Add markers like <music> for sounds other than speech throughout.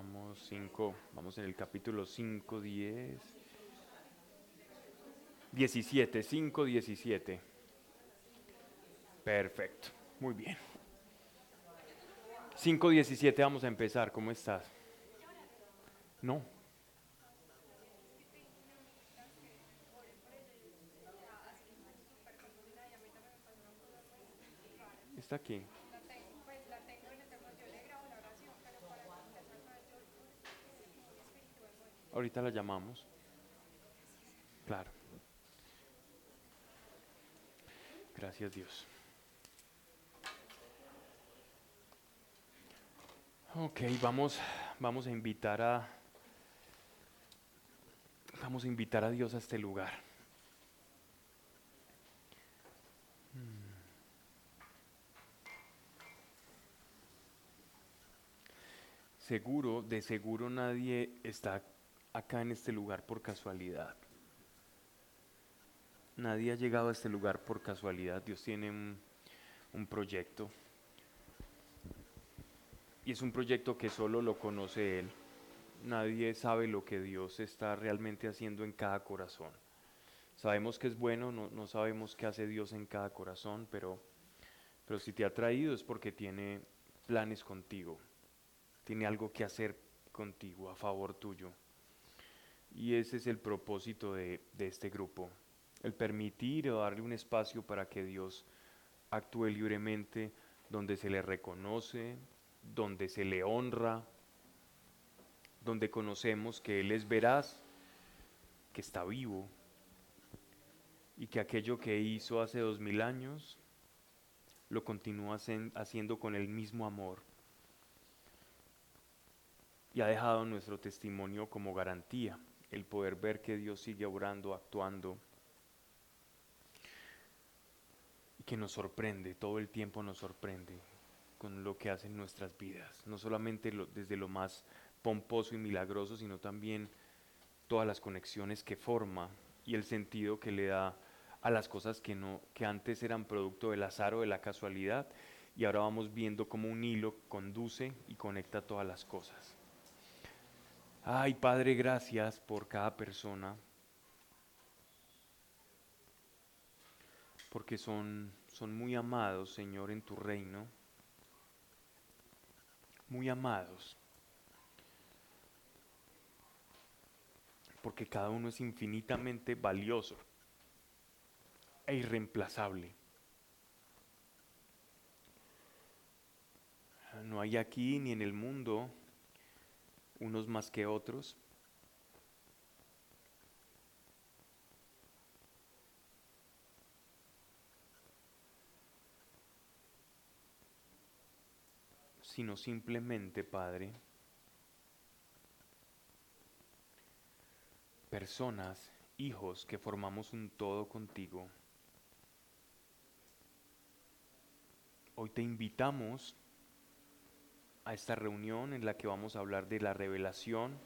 vamos 5, vamos en el capítulo 5, 10, 17, 5, 17. Perfecto, muy bien. 5, 17 vamos a empezar, ¿cómo estás? No. Está aquí. Ahorita la llamamos. Claro. Gracias Dios. Ok, vamos, vamos a invitar a vamos a invitar a Dios a este lugar. Hmm. Seguro, de seguro nadie está acá en este lugar por casualidad. Nadie ha llegado a este lugar por casualidad. Dios tiene un, proyecto. Y es un proyecto que solo lo conoce Él. Nadie sabe lo que Dios está realmente haciendo en cada corazón. Sabemos que es bueno, no, no sabemos qué hace Dios en cada corazón, pero, pero si te ha traído es porque tiene planes contigo. Tiene algo que hacer contigo, a favor tuyo. Y ese es el propósito de, este grupo, el permitir o darle un espacio para que Dios actúe libremente donde se le reconoce, donde se le honra, donde conocemos que Él es veraz, que está vivo y que aquello que hizo hace dos mil años lo continúa haciendo con el mismo amor. Y ha dejado nuestro testimonio como garantía el poder ver que Dios sigue obrando, actuando y que nos sorprende, todo el tiempo nos sorprende con lo que hace en nuestras vidas, no solamente desde lo más pomposo y milagroso, sino también todas las conexiones que forma y el sentido que le da a las cosas que no que antes eran producto del azar o de la casualidad y ahora vamos viendo cómo un hilo conduce y conecta todas las cosas. Ay, Padre, gracias por cada persona, porque son, son muy amados, Señor, en tu reino, muy amados, porque cada uno es infinitamente valioso e irreemplazable. No hay aquí ni en el mundo unos más que otros. sino simplemente, Padre, personas, hijos que formamos un todo contigo. Hoy te invitamos a esta reunión en la que vamos a hablar de la revelación,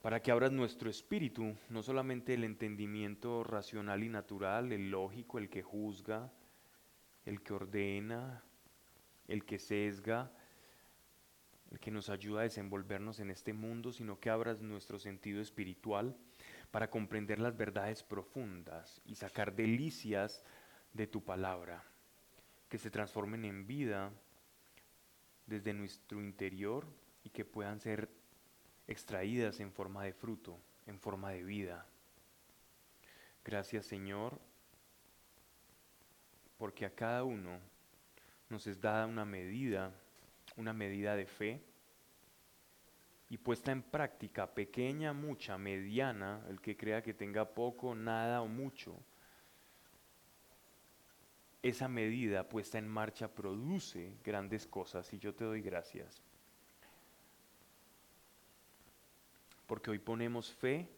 para que abras nuestro espíritu, no solamente el entendimiento racional y natural, el lógico, el que juzga, el que ordena, el que sesga, el que nos ayuda a desenvolvernos en este mundo, sino que abras nuestro sentido espiritual para comprender las verdades profundas y sacar delicias de tu palabra, que se transformen en vida desde nuestro interior y que puedan ser extraídas en forma de fruto, en forma de vida. Gracias Señor, porque a cada uno nos es dada una medida, una medida de fe y puesta en práctica, pequeña, mucha, mediana, el que crea que tenga poco, nada o mucho, esa medida puesta en marcha produce grandes cosas y yo te doy gracias. Porque hoy ponemos fe,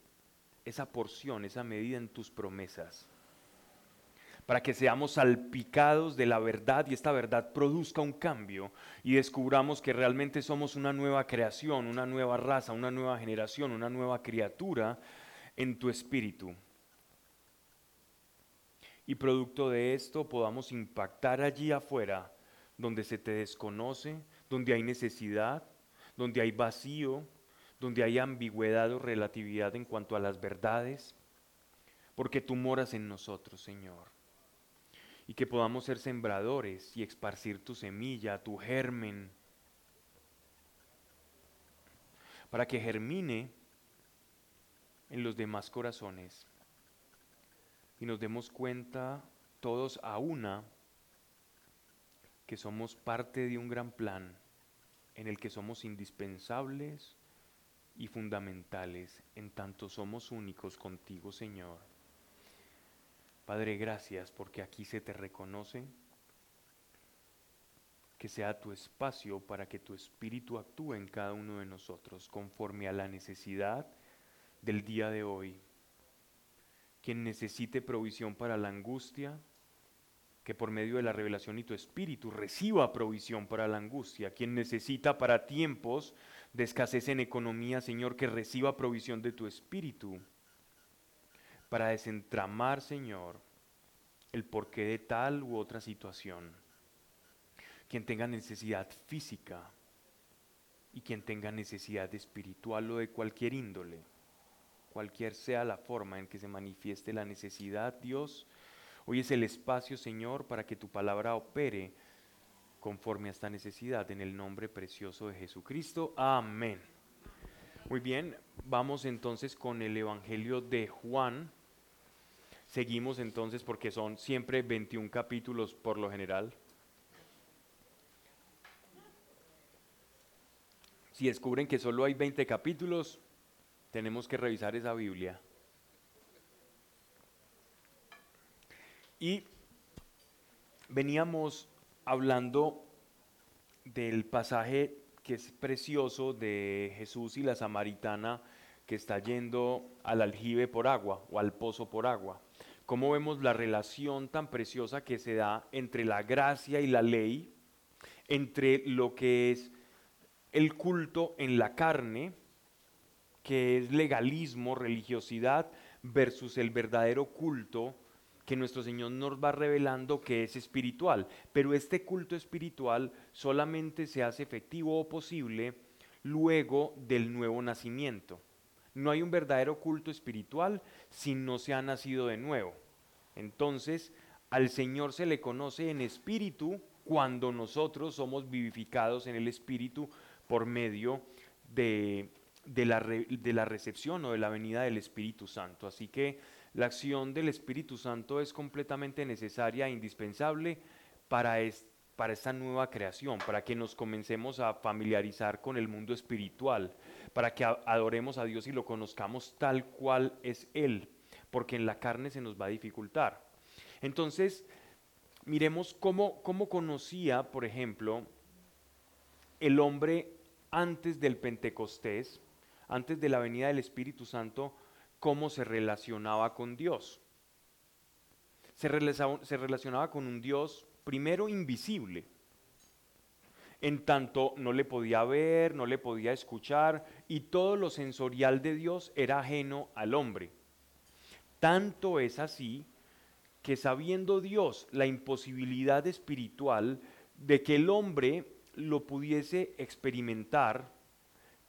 esa porción, esa medida en tus promesas, para que seamos salpicados de la verdad y esta verdad produzca un cambio y descubramos que realmente somos una nueva creación, una nueva raza, una nueva generación, una nueva criatura en tu espíritu y producto de esto podamos impactar allí afuera donde se te desconoce, donde hay necesidad, donde hay vacío, donde hay ambigüedad o relatividad en cuanto a las verdades, porque tú moras en nosotros, Señor. Y que podamos ser sembradores y esparcir tu semilla, tu germen, para que germine en los demás corazones y nos demos cuenta todos a una que somos parte de un gran plan en el que somos indispensables y fundamentales en tanto somos únicos contigo, Señor. Padre, gracias porque aquí se te reconoce que sea tu espacio para que tu espíritu actúe en cada uno de nosotros conforme a la necesidad del día de hoy. Quien necesite provisión para la angustia, que por medio de la revelación y tu espíritu reciba provisión para la angustia. Quien necesita para tiempos de escasez en economía, Señor, que reciba provisión de tu espíritu. Para desentramar, Señor, el porqué de tal u otra situación. Quien tenga necesidad física y quien tenga necesidad espiritual o de cualquier índole, cualquier sea la forma en que se manifieste la necesidad, Dios, Hoy es el espacio, Señor, para que tu palabra opere conforme a esta necesidad, en el nombre precioso de Jesucristo. Amén. Muy bien, vamos entonces con el Evangelio de Juan. Seguimos entonces porque son siempre 21 capítulos por lo general. Si descubren que solo hay 20 capítulos, tenemos que revisar esa Biblia. Y veníamos hablando del pasaje que es precioso de Jesús y la samaritana que está yendo al aljibe por agua o al pozo por agua. Cómo vemos la relación tan preciosa que se da entre la gracia y la ley, entre lo que es el culto en la carne, que es legalismo, religiosidad, versus el verdadero culto que nuestro Señor nos va revelando que es espiritual, pero este culto espiritual solamente se hace efectivo o posible luego del nuevo nacimiento. No hay un verdadero culto espiritual si no se ha nacido de nuevo. Entonces, al Señor se le conoce en espíritu cuando nosotros somos vivificados en el espíritu por medio de, la, de la recepción o de la venida del Espíritu Santo. Así que la acción del Espíritu Santo es completamente necesaria e indispensable para, para esta nueva creación, para que nos comencemos a familiarizar con el mundo espiritual, para que adoremos a Dios y lo conozcamos tal cual es Él, porque en la carne se nos va a dificultar. Entonces, miremos cómo, cómo conocía, por ejemplo, el hombre antes del Pentecostés, antes de la venida del Espíritu Santo, cómo se relacionaba con Dios. Se relacionaba, con un Dios primero invisible, en tanto no le podía ver, no le podía escuchar y todo lo sensorial de Dios era ajeno al hombre. Tanto es así que sabiendo Dios la imposibilidad espiritual de que el hombre lo pudiese experimentar,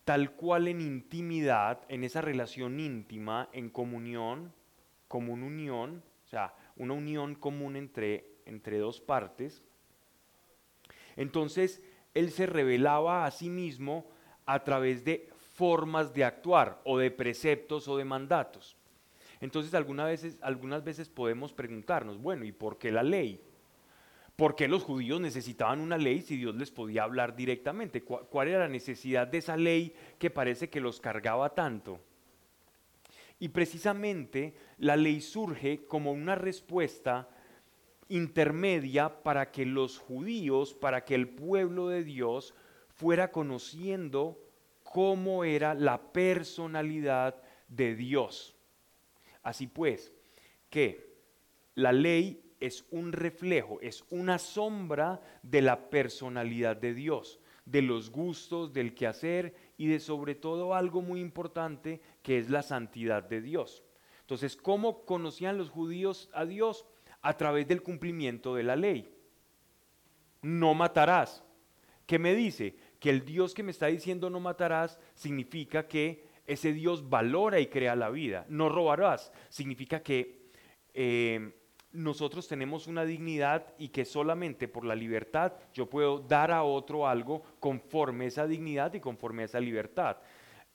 tal cual en intimidad, en esa relación íntima, en comunión, común unión, o sea, una unión común entre, entre dos partes. Entonces, él se revelaba a sí mismo a través de formas de actuar o de preceptos o de mandatos. Entonces, algunas veces, algunas veces podemos preguntarnos, bueno, ¿y por qué la ley? ¿Por qué los judíos necesitaban una ley si Dios les podía hablar directamente? ¿Cuál era la necesidad de esa ley que parece que los cargaba tanto? Y precisamente la ley surge como una respuesta intermedia para que los judíos, para que el pueblo de Dios fuera conociendo cómo era la personalidad de Dios. Así pues, que la ley es un reflejo, es una sombra de la personalidad de Dios, de los gustos, del quehacer y de sobre todo algo muy importante que es la santidad de Dios. Entonces, ¿cómo conocían los judíos a Dios? A través del cumplimiento de la ley. No matarás. ¿Qué me dice? que el Dios que me está diciendo no matarás significa que ese Dios valora y crea la vida. No robarás significa que eh, nosotros tenemos una dignidad y que solamente por la libertad yo puedo dar a otro algo conforme a esa dignidad y conforme a esa libertad.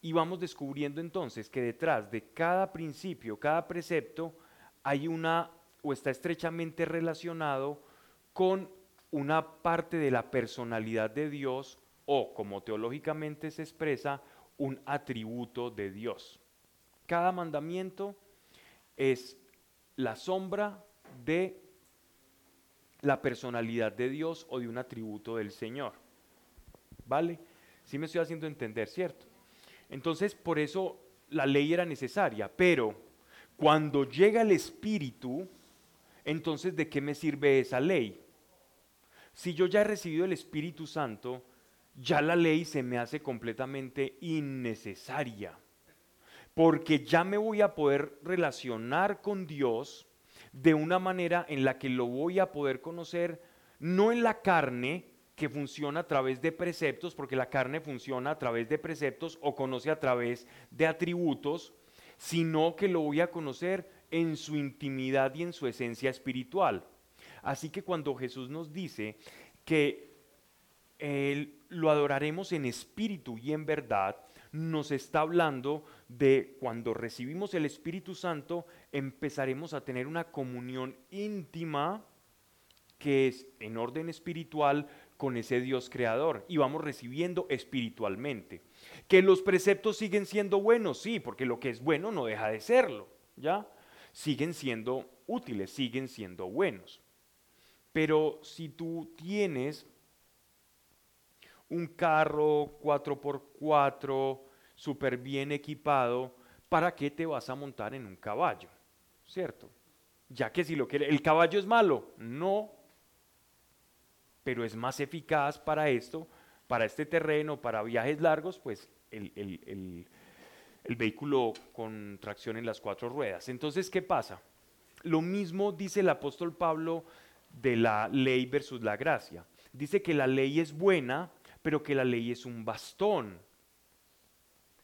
Y vamos descubriendo entonces que detrás de cada principio, cada precepto, hay una o está estrechamente relacionado con una parte de la personalidad de Dios o, como teológicamente se expresa, un atributo de Dios. Cada mandamiento es la sombra de la personalidad de Dios o de un atributo del Señor. ¿Vale? Sí me estoy haciendo entender, ¿cierto? Entonces, por eso la ley era necesaria, pero cuando llega el Espíritu, entonces, ¿de qué me sirve esa ley? Si yo ya he recibido el Espíritu Santo, ya la ley se me hace completamente innecesaria, porque ya me voy a poder relacionar con Dios de una manera en la que lo voy a poder conocer, no en la carne, que funciona a través de preceptos, porque la carne funciona a través de preceptos o conoce a través de atributos, sino que lo voy a conocer en su intimidad y en su esencia espiritual. Así que cuando Jesús nos dice que él, lo adoraremos en espíritu y en verdad, nos está hablando de cuando recibimos el Espíritu Santo, empezaremos a tener una comunión íntima que es en orden espiritual con ese Dios creador y vamos recibiendo espiritualmente. Que los preceptos siguen siendo buenos, sí, porque lo que es bueno no deja de serlo, ¿ya? Siguen siendo útiles, siguen siendo buenos. Pero si tú tienes un carro 4x4 súper bien equipado, ¿para qué te vas a montar en un caballo? ¿Cierto? Ya que si lo quiere, ¿el caballo es malo? No, pero es más eficaz para esto, para este terreno, para viajes largos, pues el, el vehículo con tracción en las cuatro ruedas. Entonces, ¿qué pasa? Lo mismo dice el apóstol Pablo de la ley versus la gracia. Dice que la ley es buena, pero que la ley es un bastón.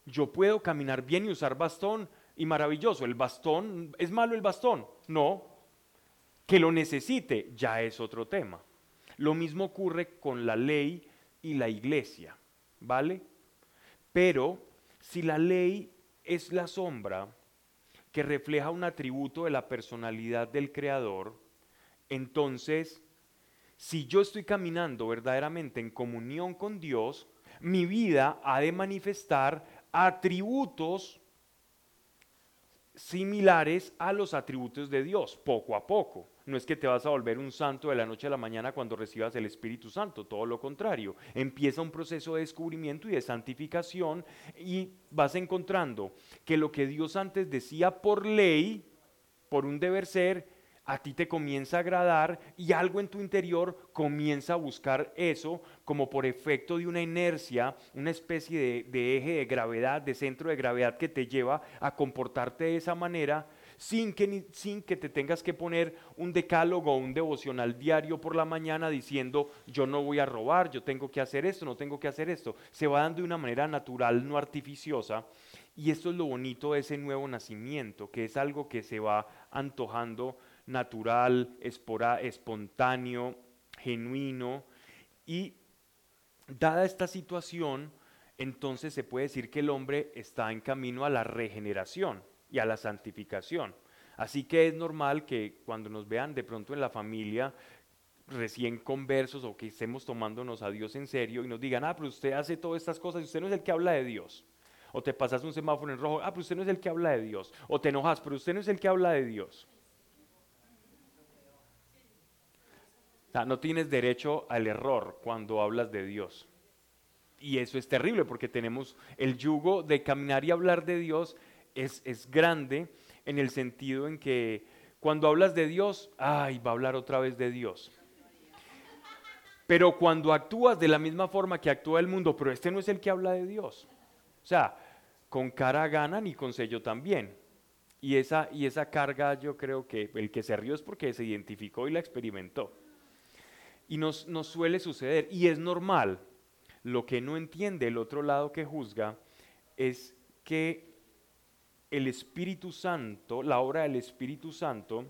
Yo puedo caminar bien y usar bastón y maravilloso. El bastón, ¿es malo el bastón? No. Que lo necesite ya es otro tema. Lo mismo ocurre con la ley y la iglesia, ¿vale? Pero si la ley es la sombra que refleja un atributo de la personalidad del Creador, entonces, si yo estoy caminando verdaderamente en comunión con Dios, mi vida ha de manifestar atributos similares a los atributos de Dios, poco a poco. No es que te vas a volver un santo de la noche a la mañana cuando recibas el Espíritu Santo, todo lo contrario. Empieza un proceso de descubrimiento y de santificación y vas encontrando que lo que Dios antes decía por ley, por un deber ser, a ti te comienza a agradar y algo en tu interior comienza a buscar eso como por efecto de una inercia, una especie de, eje de gravedad, de centro de gravedad que te lleva a comportarte de esa manera sin que, sin que te tengas que poner un decálogo o un devocional diario por la mañana diciendo yo no voy a robar, yo tengo que hacer esto, no tengo que hacer esto. Se va dando de una manera natural, no artificiosa. Y esto es lo bonito de ese nuevo nacimiento, que es algo que se va antojando natural, espontáneo, genuino. Y dada esta situación, entonces se puede decir que el hombre está en camino a la regeneración y a la santificación. Así que es normal que cuando nos vean de pronto en la familia recién conversos o que estemos tomándonos a Dios en serio y nos digan, ah, pero usted hace todas estas cosas y usted no es el que habla de Dios. O te pasas un semáforo en rojo, ah, pero usted no es el que habla de Dios. O te enojas, pero usted no es el que habla de Dios. No tienes derecho al error cuando hablas de Dios. Y eso es terrible porque tenemos el yugo de caminar y hablar de Dios es, es grande en el sentido en que cuando hablas de Dios, ay, va a hablar otra vez de Dios. Pero cuando actúas de la misma forma que actúa el mundo, pero este no es el que habla de Dios. O sea, con cara ganan y con sello también. Y esa, y esa carga yo creo que el que se rió es porque se identificó y la experimentó. Y nos, suele suceder, y es normal. lo que no entiende el otro lado que juzga es que el Espíritu Santo, la obra del Espíritu Santo,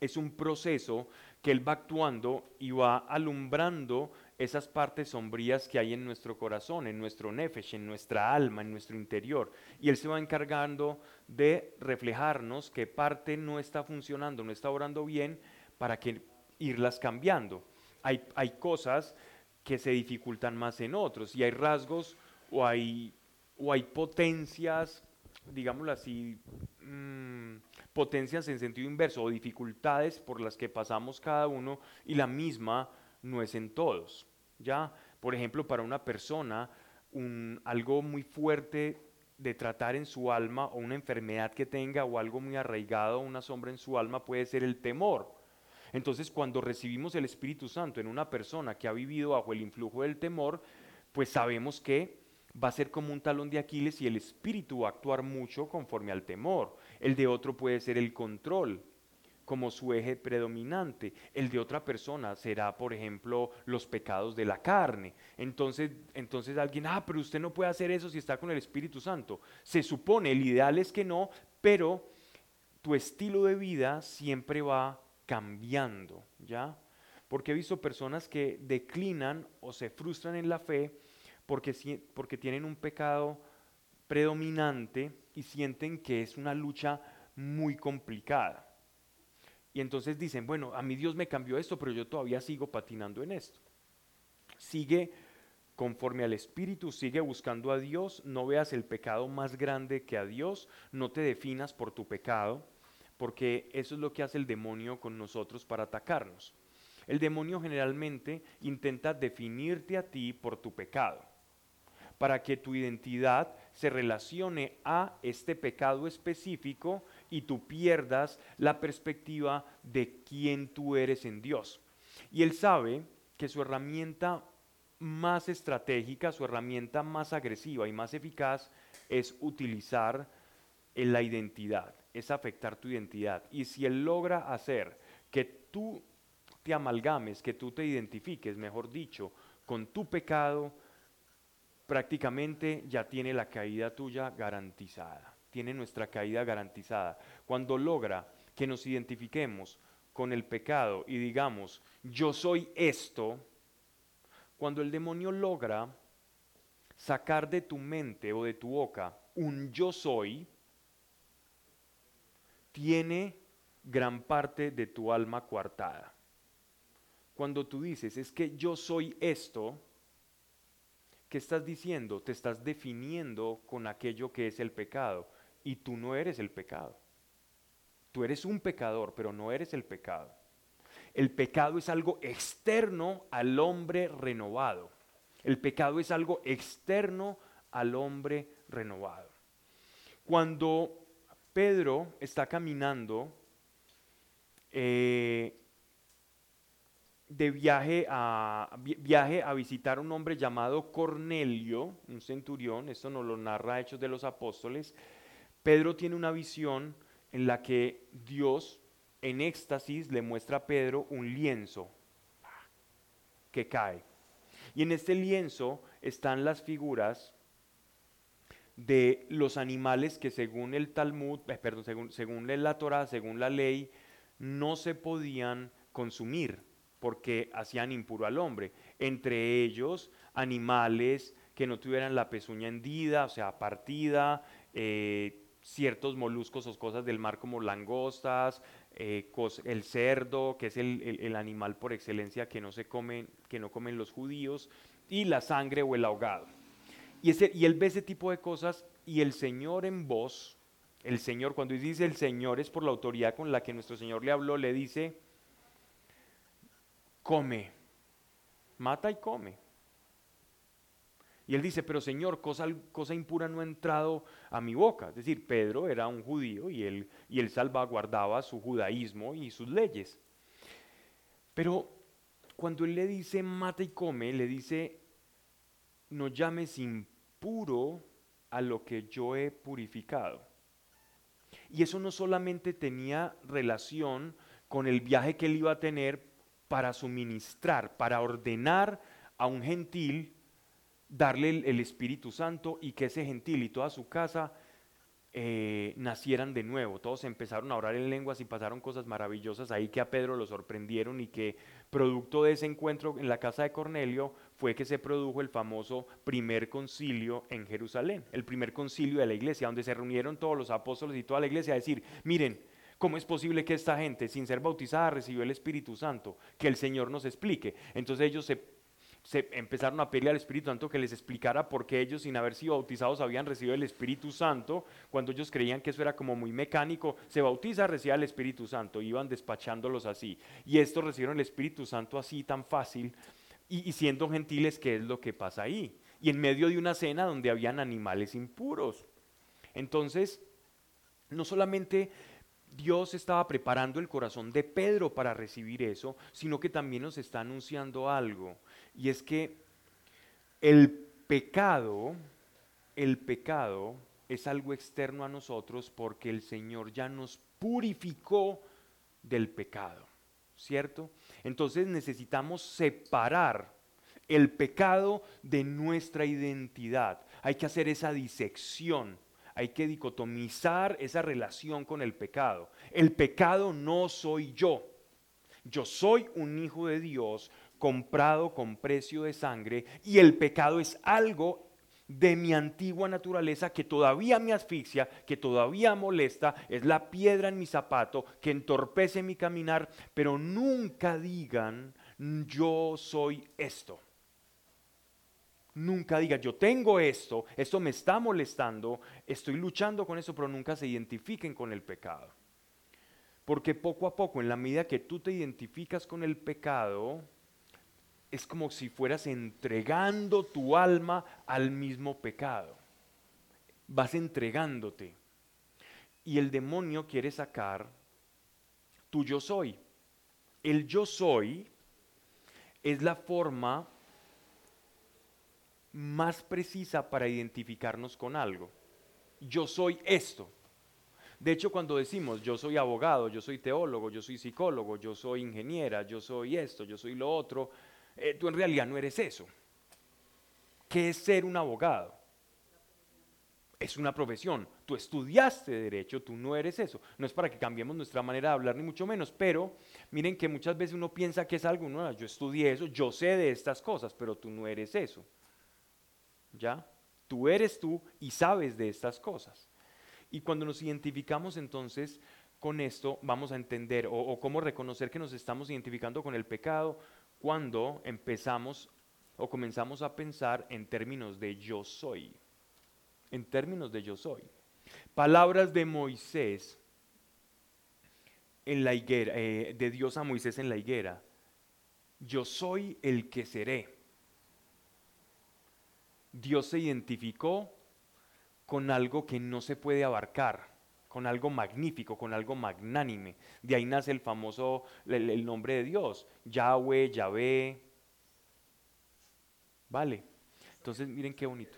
es un proceso que Él va actuando y va alumbrando esas partes sombrías que hay en nuestro corazón, en nuestro nefesh, en nuestra alma, en nuestro interior. Y Él se va encargando de reflejarnos qué parte no está funcionando, no está orando bien, para que irlas cambiando. Hay, hay cosas que se dificultan más en otros y hay rasgos o hay, o hay potencias, digámoslo así, mm, potencias en sentido inverso o dificultades por las que pasamos cada uno y la misma no es en todos. ¿ya? Por ejemplo, para una persona, algo muy fuerte de tratar en su alma o una enfermedad que tenga o algo muy arraigado, una sombra en su alma puede ser el temor. Entonces, cuando recibimos el Espíritu Santo en una persona que ha vivido bajo el influjo del temor, pues sabemos que va a ser como un talón de Aquiles y el Espíritu va a actuar mucho conforme al temor. El de otro puede ser el control, como su eje predominante. El de otra persona será, por ejemplo, los pecados de la carne. Entonces, entonces alguien, ah, pero usted no puede hacer eso si está con el Espíritu Santo. Se supone, el ideal es que no, pero tu estilo de vida siempre va cambiando, ¿ya? Porque he visto personas que declinan o se frustran en la fe porque, porque tienen un pecado predominante y sienten que es una lucha muy complicada. Y entonces dicen, bueno, a mí Dios me cambió esto, pero yo todavía sigo patinando en esto. Sigue conforme al Espíritu, sigue buscando a Dios, no veas el pecado más grande que a Dios, no te definas por tu pecado, porque eso es lo que hace el demonio con nosotros para atacarnos. El demonio generalmente intenta definirte a ti por tu pecado, para que tu identidad se relacione a este pecado específico y tú pierdas la perspectiva de quién tú eres en Dios. Y él sabe que su herramienta más estratégica, su herramienta más agresiva y más eficaz es utilizar la identidad, es afectar tu identidad. Y si él logra hacer que tú te amalgames, que tú te identifiques, mejor dicho, con tu pecado, prácticamente ya tiene la caída tuya garantizada tiene nuestra caída garantizada. Cuando logra que nos identifiquemos con el pecado y digamos, yo soy esto, cuando el demonio logra sacar de tu mente o de tu boca un yo soy, tiene gran parte de tu alma coartada. Cuando tú dices, es que yo soy esto, ¿qué estás diciendo? Te estás definiendo con aquello que es el pecado y tú no eres el pecado. Tú eres un pecador, pero no eres el pecado. El pecado es algo externo al hombre renovado. El pecado es algo externo al hombre renovado. Cuando Pedro está caminando eh, de viaje a, viaje a visitar a un hombre llamado Cornelio, un centurión, esto nos lo narra Hechos de los Apóstoles, Pedro tiene una visión en la que Dios en éxtasis le muestra a Pedro un lienzo que cae. Y en este lienzo están las figuras de los animales que según el Talmud, eh, perdón, según, según la Torah, según la ley, no se podían consumir porque hacían impuro al hombre. Entre ellos, animales que no tuvieran la pezuña hendida, o sea, partida, eh, ciertos moluscos o cosas del mar como langostas, eh, el cerdo, que es el, animal por excelencia que no, se comen, que no comen los judíos, y la sangre o el ahogado. Y, él ve ese tipo de cosas y el Señor en voz, el Señor, cuando dice el Señor es por la autoridad con la que nuestro Señor le habló, le dice, come, mata y come. Y él dice, pero Señor, cosa, cosa impura no ha entrado a mi boca. Es decir, Pedro era un judío y él, y él salvaguardaba su judaísmo y sus leyes. Pero cuando él le dice mata y come, le dice, no llames impuro a lo que yo he purificado. Y eso no solamente tenía relación con el viaje que él iba a tener para suministrar, para ordenar a un gentil darle el, Espíritu Santo y que ese gentil y toda su casa eh, nacieran de nuevo. Todos empezaron a orar en lenguas y pasaron cosas maravillosas ahí que a Pedro lo sorprendieron y que producto de ese encuentro en la casa de Cornelio fue que se produjo el famoso primer concilio en Jerusalén, el primer concilio de la iglesia, donde se reunieron todos los apóstoles y toda la iglesia a decir, miren, ¿Cómo es posible que esta gente, sin ser bautizada, recibió el Espíritu Santo? Que el Señor nos explique. Entonces ellos se se empezaron a pedirle al Espíritu Santo que les explicara por qué ellos, sin haber sido bautizados, habían recibido el Espíritu Santo, cuando ellos creían que eso era como muy mecánico, se bautiza, recibe el Espíritu Santo, iban despachándolos así. Y estos recibieron el Espíritu Santo así tan fácil, y, siendo gentiles, ¿qué es lo que pasa ahí? Y en medio de una cena donde habían animales impuros. Entonces, no solamente Dios estaba preparando el corazón de Pedro para recibir eso, sino que también nos está anunciando algo. Y es que el pecado, el pecado es algo externo a nosotros porque el Señor ya nos purificó del pecado, ¿cierto? Entonces necesitamos separar el pecado de nuestra identidad. Hay que hacer esa disección, hay que dicotomizar esa relación con el pecado. El pecado no soy yo. Yo soy un hijo de Dios comprado con precio de sangre y el pecado es algo de mi antigua naturaleza que todavía me asfixia, que todavía molesta, es la piedra en mi zapato que entorpece mi caminar, pero nunca digan yo soy esto. Nunca digan yo tengo esto, esto me está molestando, estoy luchando con eso, pero nunca se identifiquen con el pecado. Porque poco a poco, en la medida que tú te identificas con el pecado, es como si fueras entregando tu alma al mismo pecado. Vas entregándote. Y el demonio quiere sacar tu yo soy. El yo soy es la forma más precisa para identificarnos con algo. Yo soy esto. De hecho, cuando decimos yo soy abogado, yo soy teólogo, yo soy psicólogo, yo soy ingeniera, yo soy esto, yo soy lo otro, eh, tú en realidad no eres eso. ¿Qué es ser un abogado? Es una profesión. Tú estudiaste derecho, tú no eres eso. No es para que cambiemos nuestra manera de hablar, ni mucho menos, pero miren que muchas veces uno piensa que es algo, yo estudié eso, yo sé de estas cosas, pero tú no eres eso. ¿Ya? Tú eres tú y sabes de estas cosas. Y cuando nos identificamos entonces con esto, vamos a entender o cómo reconocer que nos estamos identificando con el pecado, cuando empezamos o comenzamos a pensar en términos de yo soy. En términos de yo soy. Palabras de Moisés en la higuera, eh, de Dios a Moisés en la higuera. Yo soy el que seré. Dios se identificó con algo que no se puede abarcar con algo magnífico, con algo magnánime. De ahí nace el famoso, el, nombre de Dios, Yahweh, Yahvé. Vale. Entonces miren qué bonito.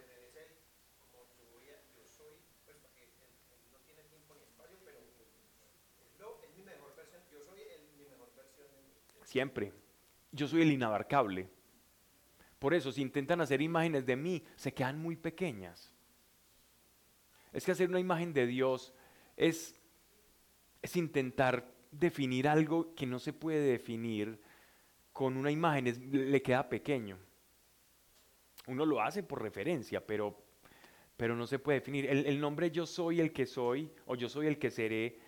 Siempre. Yo soy el inabarcable. Por eso, si intentan hacer imágenes de mí, se quedan muy pequeñas. Es que hacer una imagen de Dios es, es intentar definir algo que no se puede definir con una imagen, le queda pequeño. Uno lo hace por referencia, pero, pero no se puede definir. El, nombre yo soy el que soy o yo soy el que seré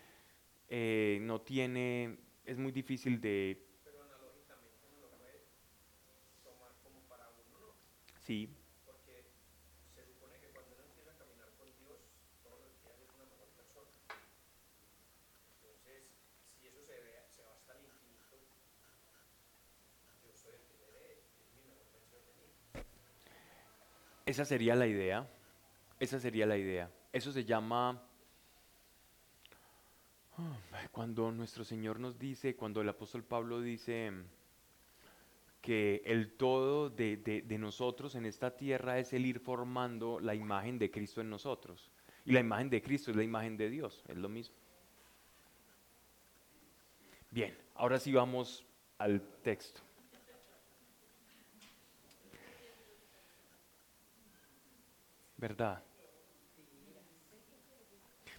eh, no tiene, es muy difícil de... Pero analógicamente uno lo puede tomar como para uno, Sí. Esa sería la idea. Esa sería la idea. Eso se llama cuando nuestro Señor nos dice, cuando el apóstol Pablo dice que el todo de, de, nosotros en esta tierra es el ir formando la imagen de Cristo en nosotros. Y la imagen de Cristo es la imagen de Dios, es lo mismo. Bien, ahora sí vamos al texto. ¿Verdad?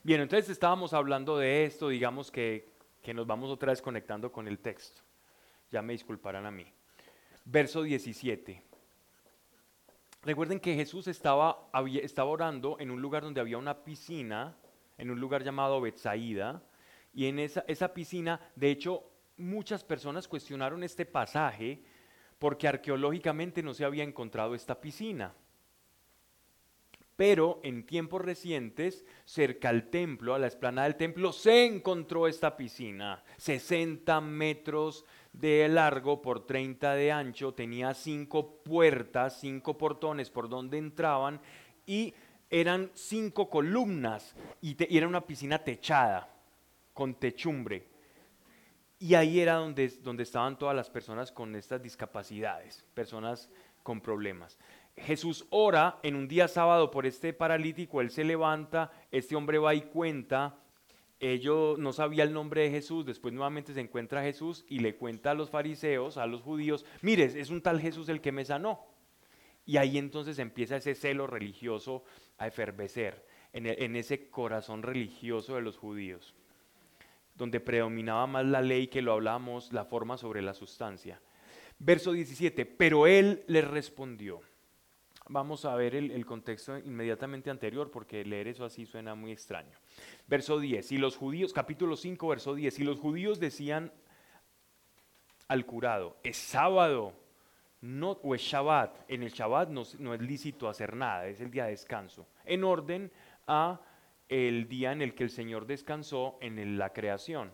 Bien, entonces estábamos hablando de esto, digamos que, que nos vamos otra vez conectando con el texto. Ya me disculparán a mí. Verso 17. Recuerden que Jesús estaba, estaba orando en un lugar donde había una piscina, en un lugar llamado Betsaida, y en esa, esa piscina, de hecho, muchas personas cuestionaron este pasaje porque arqueológicamente no se había encontrado esta piscina. Pero en tiempos recientes, cerca al templo, a la explanada del templo, se encontró esta piscina, 60 metros de largo por 30 de ancho, tenía cinco puertas, cinco portones por donde entraban y eran cinco columnas y, era una piscina techada, con techumbre. Y ahí era donde, donde estaban todas las personas con estas discapacidades, personas con problemas. Jesús ora en un día sábado por este paralítico, él se levanta, este hombre va y cuenta, ellos no sabía el nombre de Jesús, después nuevamente se encuentra Jesús y le cuenta a los fariseos, a los judíos, mires, es un tal Jesús el que me sanó. Y ahí entonces empieza ese celo religioso a efervecer en, e, en ese corazón religioso de los judíos, donde predominaba más la ley que lo hablamos, la forma sobre la sustancia. Verso 17, pero él le respondió. Vamos a ver el, contexto inmediatamente anterior porque leer eso así suena muy extraño. Verso 10, y los judíos, capítulo 5, verso 10, y los judíos decían al curado, es sábado, no, o es Shabbat. En el Shabbat no, no es lícito hacer nada, es el día de descanso, en orden a el día en el que el Señor descansó en la creación.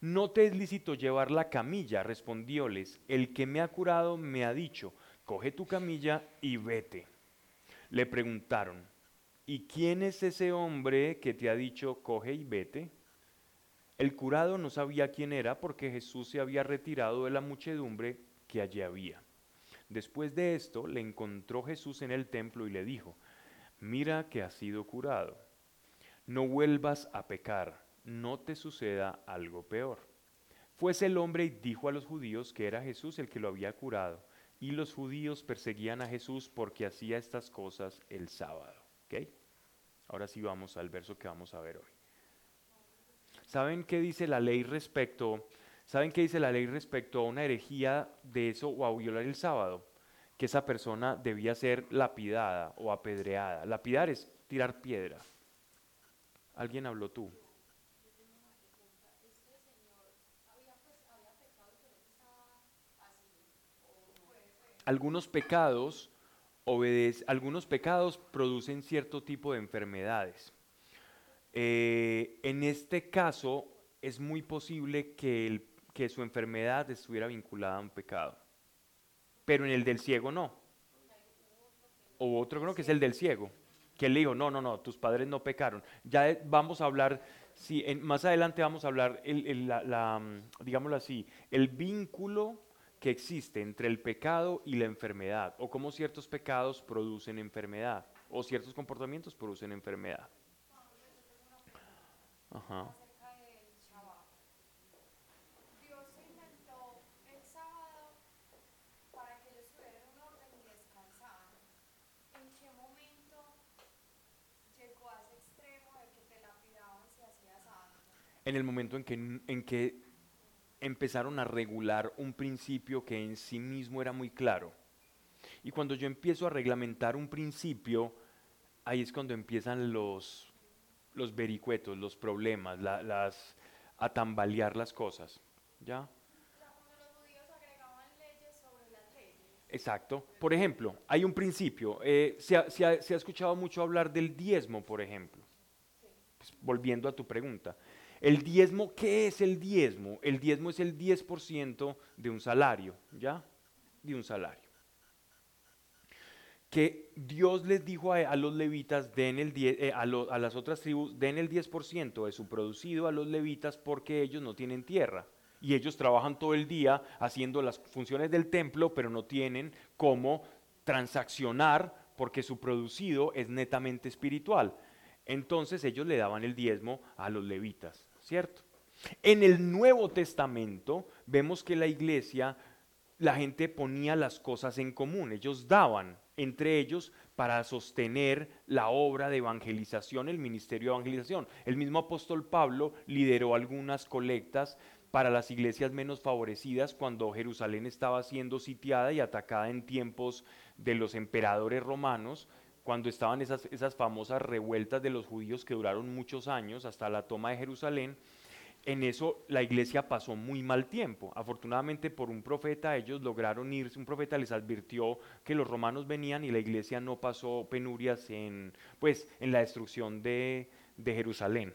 No te es lícito llevar la camilla, respondióles, el que me ha curado me ha dicho, coge tu camilla y vete. Le preguntaron, ¿y quién es ese hombre que te ha dicho, coge y vete? El curado no sabía quién era porque Jesús se había retirado de la muchedumbre que allí había. Después de esto le encontró Jesús en el templo y le dijo, mira que has sido curado, no vuelvas a pecar, no te suceda algo peor. Fuese el hombre y dijo a los judíos que era Jesús el que lo había curado y los judíos perseguían a Jesús porque hacía estas cosas el sábado. Ahora sí vamos al verso que vamos a ver hoy. ¿Saben qué dice la ley respecto? ¿Saben qué dice la ley respecto a una herejía de eso o a violar el sábado? Que esa persona debía ser lapidada o apedreada. Lapidar es tirar piedra. ¿Alguien habló tú? Algunos pecados algunos pecados producen cierto tipo de enfermedades. Eh, en este caso es muy posible que, que su enfermedad estuviera vinculada a un pecado, pero en el del ciego no. O otro creo que es el del ciego, que le dijo, no, no, no, tus padres no pecaron. Ya vamos a hablar, si más adelante vamos a hablar, el, la, digámoslo así, el vínculo que existe entre el pecado y la enfermedad, o cómo ciertos pecados producen enfermedad, o ciertos comportamientos producen enfermedad. Ajá. En el momento en que, en que empezaron a regular un principio que en sí mismo era muy claro. Y cuando yo empiezo a reglamentar un principio, ahí es cuando empiezan los, los vericuetos, los problemas, las, a tambalear las cosas. ¿Ya? Exacto. Por ejemplo, hay un principio. Eh, se, ha, se, ha, escuchado mucho hablar del diezmo, por ejemplo. Pues, volviendo a tu pregunta. El diezmo, ¿qué es el diezmo? El diezmo es el 10% de un salario, ¿ya? De un salario. Que Dios les dijo a, los levitas, den el eh, a, a las otras tribus, den el 10% de su producido a los levitas porque ellos no tienen tierra. Y ellos trabajan todo el día haciendo las funciones del templo, pero no tienen cómo transaccionar porque su producido es netamente espiritual. Entonces ellos le daban el diezmo a los levitas. En el Nuevo Testamento vemos que la iglesia, la gente ponía las cosas en común, ellos daban, entre ellos para sostener la obra de evangelización, el ministerio de evangelización. El mismo apóstol Pablo lideró algunas colectas para las iglesias menos favorecidas cuando Jerusalén estaba siendo sitiada y atacada en tiempos de los emperadores romanos, cuando estaban esas, esas famosas revueltas de los judíos que duraron muchos años hasta la toma de Jerusalén en eso la iglesia pasó muy mal tiempo. Afortunadamente por un profeta ellos lograron irse, un profeta les advirtió que los romanos venían y la iglesia no pasó penurias en, pues, en la destrucción de, de Jerusalén.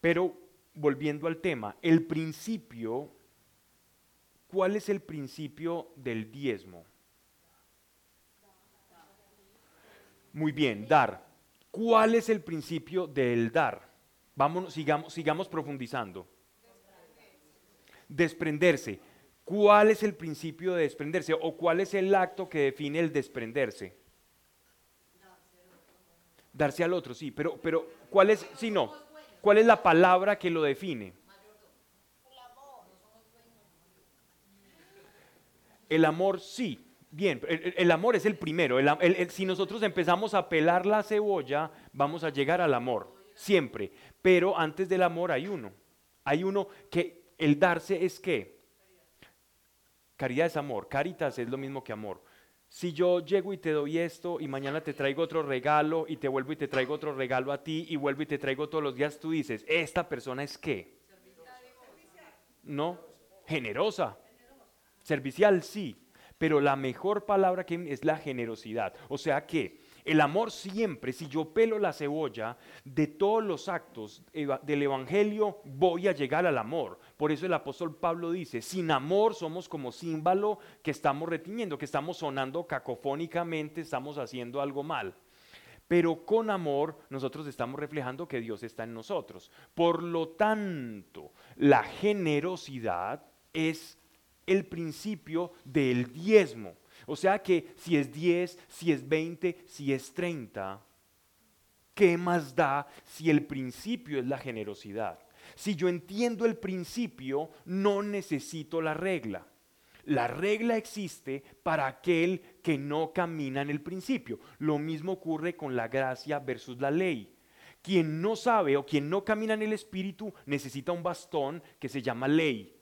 Pero volviendo al tema, el principio, ¿cuál es el principio del diezmo? Muy bien, dar. ¿Cuál es el principio del dar? Vámonos, sigamos, sigamos profundizando desprenderse. ¿Cuál es el principio de desprenderse o cuál es el acto que define el desprenderse? Darse al otro, sí, pero, pero ¿cuál es, si no, cuál es la palabra que lo define? El amor sí, bien, el, amor es el primero. si nosotros empezamos a pelar la cebolla, vamos a llegar al amor, siempre. Pero antes del amor hay uno. Hay uno que el darse es qué? Caridad es amor, caritas es lo mismo que amor. Si yo llego y te doy esto y mañana te traigo otro regalo y te vuelvo y te traigo otro regalo a ti y vuelvo y te traigo todos los días, tú dices, ¿esta persona es qué? No, generosa. Servicial sí, pero la mejor palabra que es la generosidad. O sea que el amor siempre, si yo pelo la cebolla de todos los actos del Evangelio, voy a llegar al amor. Por eso el apóstol Pablo dice, sin amor somos como símbolo que estamos reteniendo, que estamos sonando cacofónicamente, estamos haciendo algo mal. Pero con amor nosotros estamos reflejando que Dios está en nosotros. Por lo tanto, la generosidad es el principio del diezmo. O sea que si es 10, si es 20, si es 30, ¿qué más da si el principio es la generosidad? Si yo entiendo el principio, no necesito la regla. La regla existe para aquel que no camina en el principio. Lo mismo ocurre con la gracia versus la ley. Quien no sabe o quien no camina en el espíritu necesita un bastón que se llama ley.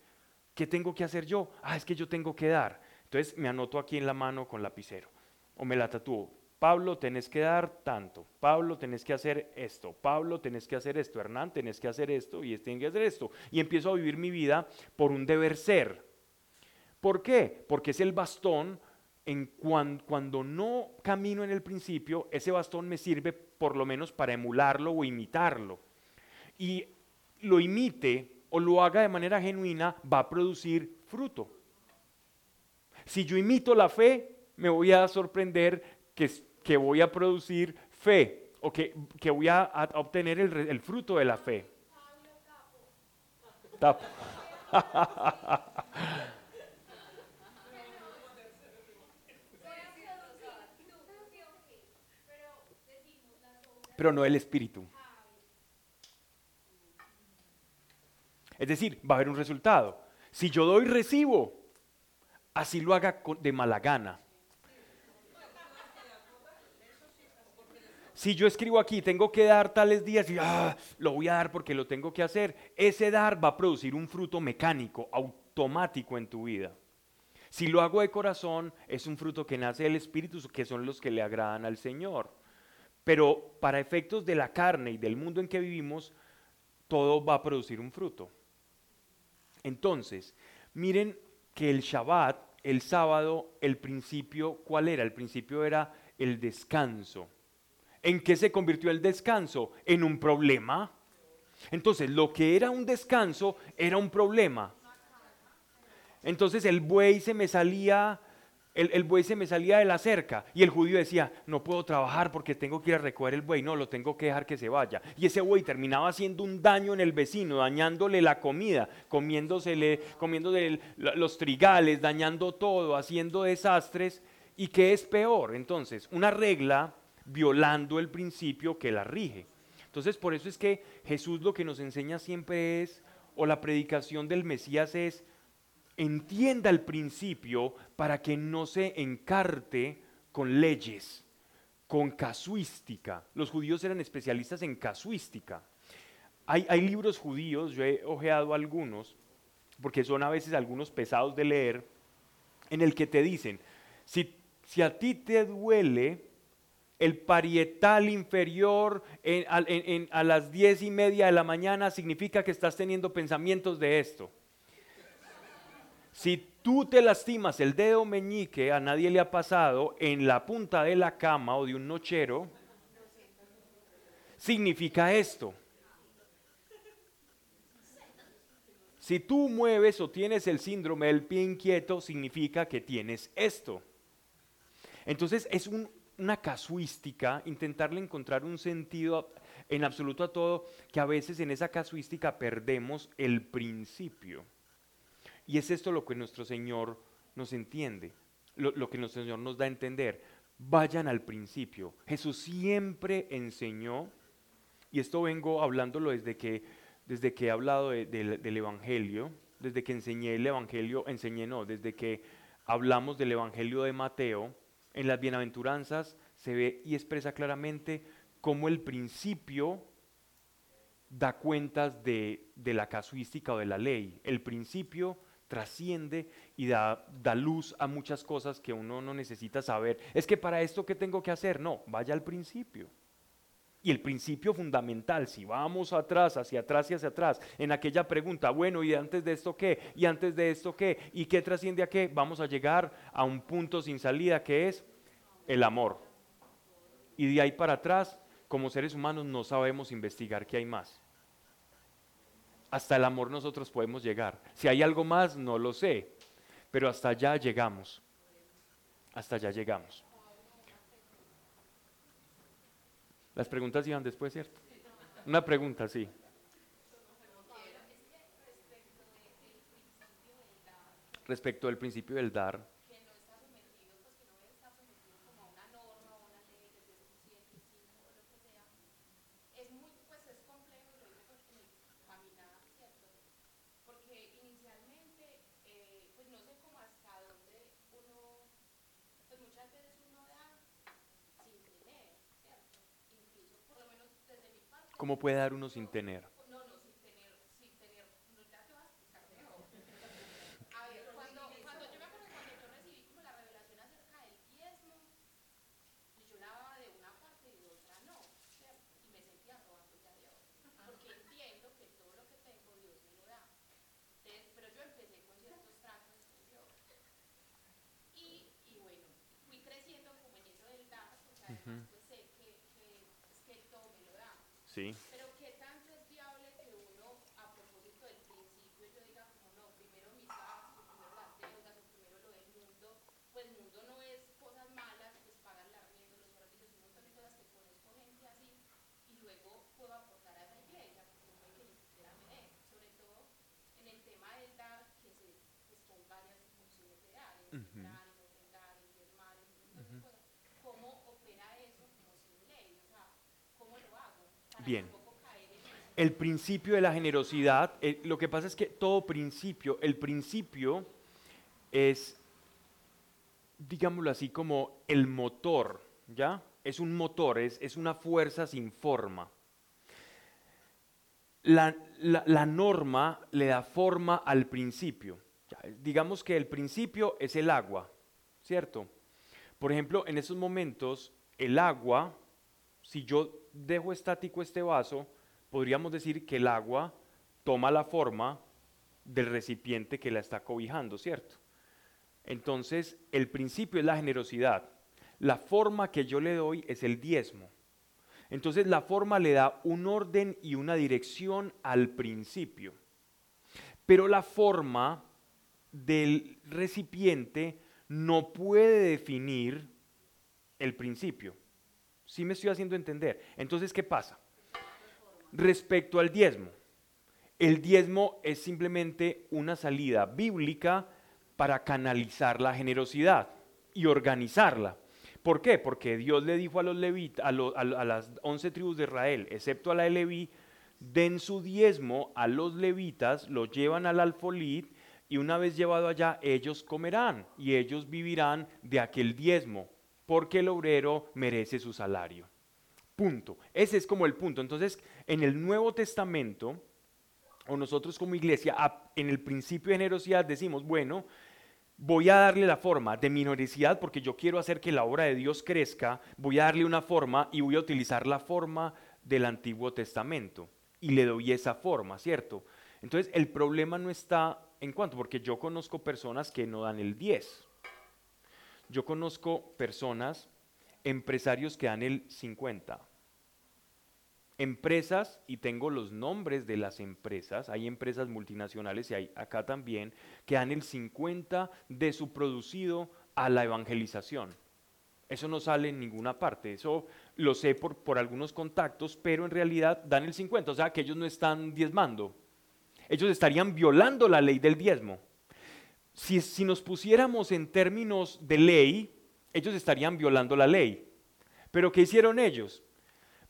¿Qué tengo que hacer yo? Ah, es que yo tengo que dar. Entonces me anoto aquí en la mano con lapicero o me la tatúo. Pablo, tenés que dar tanto. Pablo, tenés que hacer esto. Pablo, tenés que hacer esto. Hernán, tenés que hacer esto. Y este tiene que hacer esto. Y empiezo a vivir mi vida por un deber ser. ¿Por qué? Porque es el bastón en cuando no camino en el principio, ese bastón me sirve por lo menos para emularlo o imitarlo. Y lo imite o lo haga de manera genuina, va a producir fruto. Si yo imito la fe, me voy a sorprender que, que voy a producir fe o que, que voy a, obtener el, el, fruto de la fe. Tapo. <laughs> Pero no el espíritu. Es decir, va a haber un resultado. Si yo doy, recibo así lo haga de mala gana. Si yo escribo aquí, tengo que dar tales días y ah, lo voy a dar porque lo tengo que hacer, ese dar va a producir un fruto mecánico, automático en tu vida. Si lo hago de corazón, es un fruto que nace del Espíritu, que son los que le agradan al Señor. Pero para efectos de la carne y del mundo en que vivimos, todo va a producir un fruto. Entonces, miren que el Shabbat, el sábado, el principio, ¿cuál era? El principio era el descanso. ¿En qué se convirtió el descanso? En un problema. Entonces, lo que era un descanso era un problema. Entonces el buey se me salía el, buey se me salía de la cerca y el judío decía, no puedo trabajar porque tengo que ir a recoger el buey, no, lo tengo que dejar que se vaya. Y ese buey terminaba haciendo un daño en el vecino, dañándole la comida, comiéndosele, comiéndole los trigales, dañando todo, haciendo desastres. ¿Y qué es peor? Entonces, una regla violando el principio que la rige. Entonces, por eso es que Jesús lo que nos enseña siempre es, o la predicación del Mesías es, entienda el principio para que no se encarte con leyes, con casuística. Los judíos eran especialistas en casuística. Hay, hay libros judíos, yo he ojeado algunos, porque son a veces algunos pesados de leer, en el que te dicen, si, si a ti te duele el parietal inferior a las diez y media de la mañana, significa que estás teniendo pensamientos de esto. Si tú te lastimas el dedo meñique, a nadie le ha pasado, en la punta de la cama o de un nochero, significa esto. Si tú mueves o tienes el síndrome del pie inquieto, significa que tienes esto. Entonces es una casuística, intentarle encontrar un sentido en absoluto a todo, que a veces en esa casuística perdemos el principio. Y es esto lo que nuestro Señor nos entiende, lo, que nuestro Señor nos da a entender. Vayan al principio. Jesús siempre enseñó, y esto vengo hablándolo desde que, desde que he hablado del Evangelio, desde que enseñé el Evangelio, enseñé no, desde que hablamos del Evangelio de Mateo, en las bienaventuranzas se ve y expresa claramente cómo el principio da cuentas de, de la casuística o de la ley. El principio trasciende y da, da, luz a muchas cosas que uno no necesita saber. Es que para esto, ¿qué tengo que hacer? No, vaya al principio. Y el principio fundamental, si vamos atrás, hacia atrás y hacia atrás, en aquella pregunta, bueno, ¿y antes de esto qué? ¿Y antes de esto qué? ¿Y qué trasciende a qué? Vamos a llegar a un punto sin salida que es el amor. Y de ahí para atrás, como seres humanos, no sabemos investigar qué hay más hasta el amor nosotros podemos llegar. Si hay algo más, no lo sé, pero hasta allá llegamos. Hasta allá llegamos. Las preguntas iban después, ¿cierto? Una pregunta, sí. Respecto del principio del dar. ¿Cómo puede dar uno sin tener? Sí. Pero qué tanto es viable que uno, a propósito del principio, yo diga como no, primero mis gastos, primero las deudas, o primero lo del mundo, pues el mundo no es cosas malas, pues pagar la arriendo, los servicios, un montón de cosas que conozco gente así, y luego puedo aportar a esa iglesia, porque puede que ni siquiera me dé, sobre todo en el tema del dar, que se, pues son varias opciones de dar, en uh -huh. Bien. El principio de la generosidad, eh, lo que pasa es que todo principio, el principio es, digámoslo así, como el motor, ¿ya? Es un motor, es, es una fuerza sin forma. La, la, norma le da forma al principio. digamos que el principio es el agua, ¿cierto? Por ejemplo, en esos momentos, el agua, si yo dejo estático este vaso, podríamos decir que el agua toma la forma del recipiente que la está cobijando, ¿cierto? Entonces, el principio es la generosidad. La forma que yo le doy es el diezmo. Entonces, la forma le da un orden y una dirección al principio. Pero la forma del recipiente no puede definir el principio. ¿Sí me estoy haciendo entender? Entonces, ¿qué pasa? Respecto al diezmo, el diezmo es simplemente una salida bíblica para canalizar la generosidad y organizarla. ¿Por qué? Porque Dios le dijo a los levitas, a, las once tribus de Israel, excepto a la de Leví, den su diezmo a los levitas, lo llevan al alfolí y una vez llevado allá ellos comerán y ellos vivirán de aquel diezmo. Porque el obrero merece su salario. Punto. Ese es como el punto. Entonces, en el Nuevo Testamento, o nosotros como iglesia, en el principio de generosidad decimos, bueno, voy a darle la forma de minoridad porque yo quiero hacer que la obra de Dios crezca, voy a darle una forma y voy a utilizar la forma del Antiguo Testamento. Y le doy esa forma, ¿cierto? Entonces, el problema no está en cuanto, porque yo conozco personas que no dan el 10. Yo conozco personas, empresarios que dan el 50 empresas, y tengo los nombres de las empresas, hay empresas multinacionales y hay acá también, que dan el 50 de su producido a la evangelización. Eso no sale en ninguna parte, eso lo sé por, por algunos contactos, pero en realidad dan el 50, o sea que ellos no están diezmando, ellos estarían violando la ley del diezmo. Si, nos pusiéramos en términos de ley, ellos estarían violando la ley. Pero ¿qué hicieron ellos?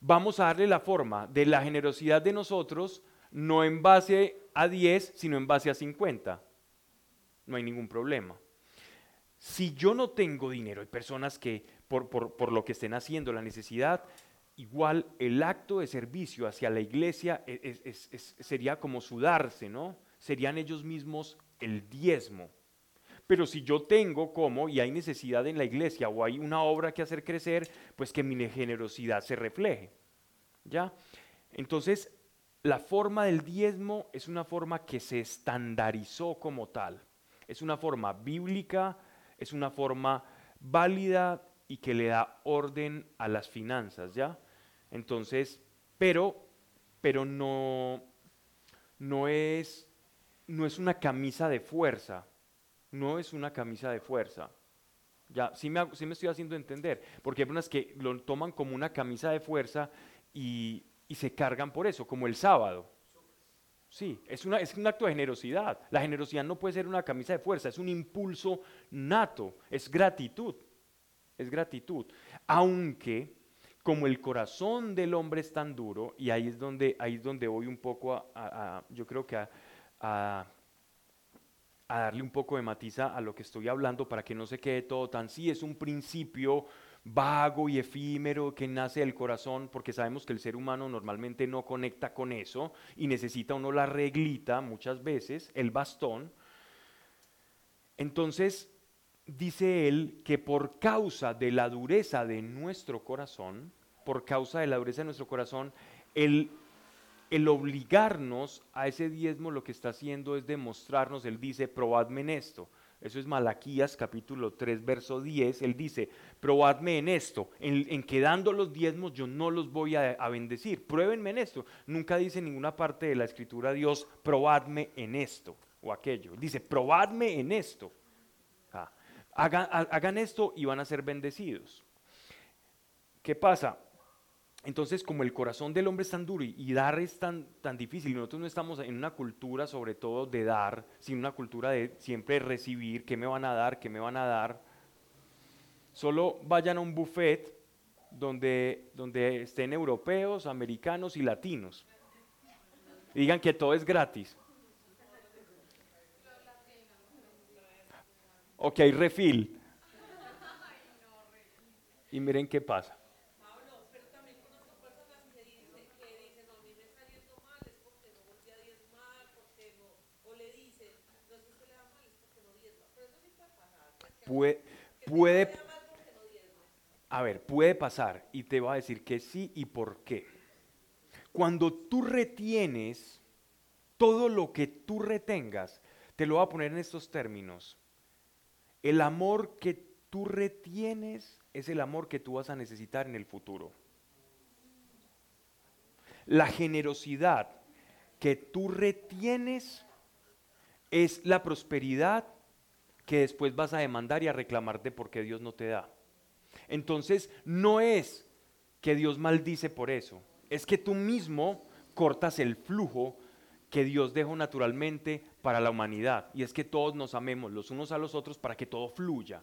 vamos a darle la forma de la generosidad de nosotros, no en base a 10, sino en base a 50. No hay ningún problema. Si yo no tengo dinero, hay personas que por, lo que estén haciendo, la necesidad, igual el acto de servicio hacia la iglesia e, sería como sudarse, ¿no? Serían ellos mismos el diezmo. Pero si yo tengo como y hay necesidad en la iglesia o hay una obra que hacer crecer, pues que mi generosidad se refleje. ¿Ya? Entonces, la forma del diezmo es una forma que se estandarizó como tal. Es una forma bíblica, es una forma válida y que le da orden a las finanzas, ¿ya? Entonces, pero, pero no, no es, no es una camisa de fuerza no es una camisa de fuerza. Ya, sí me, me estoy haciendo entender, porque hay personas que lo toman como una camisa de fuerza y, se cargan por eso, como el sábado. Sí, es, una, es un acto de generosidad. La generosidad no puede ser una camisa de fuerza, es un impulso nato, es gratitud, es gratitud. Aunque como el corazón del hombre es tan duro, y ahí es donde, ahí es donde voy un poco a, yo creo que a a darle un poco de matiza a lo que estoy hablando para que no se quede todo tan, sí, es un principio vago y efímero que nace del corazón, porque sabemos que el ser humano normalmente no conecta con eso y necesita uno la reglita muchas veces, el bastón. Entonces, dice él que por causa de la dureza de nuestro corazón, por causa de la dureza de nuestro corazón, el el obligarnos a ese diezmo lo que está haciendo es demostrarnos, él dice, probadme en esto. Eso es Malaquías capítulo 3, verso 10. Él dice, probadme en esto, en, que dando los diezmos yo no los voy a, bendecir. Pruébenme en esto. Nunca dice en ninguna parte de la escritura Dios, probadme en esto o aquello. Dice, probadme en esto. Ah, hagan, hagan esto y van a ser bendecidos. ¿Qué pasa? Entonces, como el corazón del hombre es tan duro y, dar es tan, tan difícil, y nosotros no estamos en una cultura sobre todo de dar, sino una cultura de siempre recibir, qué me van a dar, qué me van a dar, solo vayan a un buffet donde, donde estén europeos, americanos y latinos. Digan que todo es gratis. Ok, refil. Y miren qué pasa. Puede, puede, a ver, puede pasar y te va a decir que sí y por qué. Cuando tú retienes todo lo que tú retengas, te lo voy a poner en estos términos. El amor que tú retienes es el amor que tú vas a necesitar en el futuro. La generosidad que tú retienes es la prosperidad que después vas a demandar y a reclamarte porque Dios no te da. Entonces, no es que Dios maldice por eso, es que tú mismo cortas el flujo que Dios dejó naturalmente para la humanidad. Y es que todos nos amemos los unos a los otros para que todo fluya,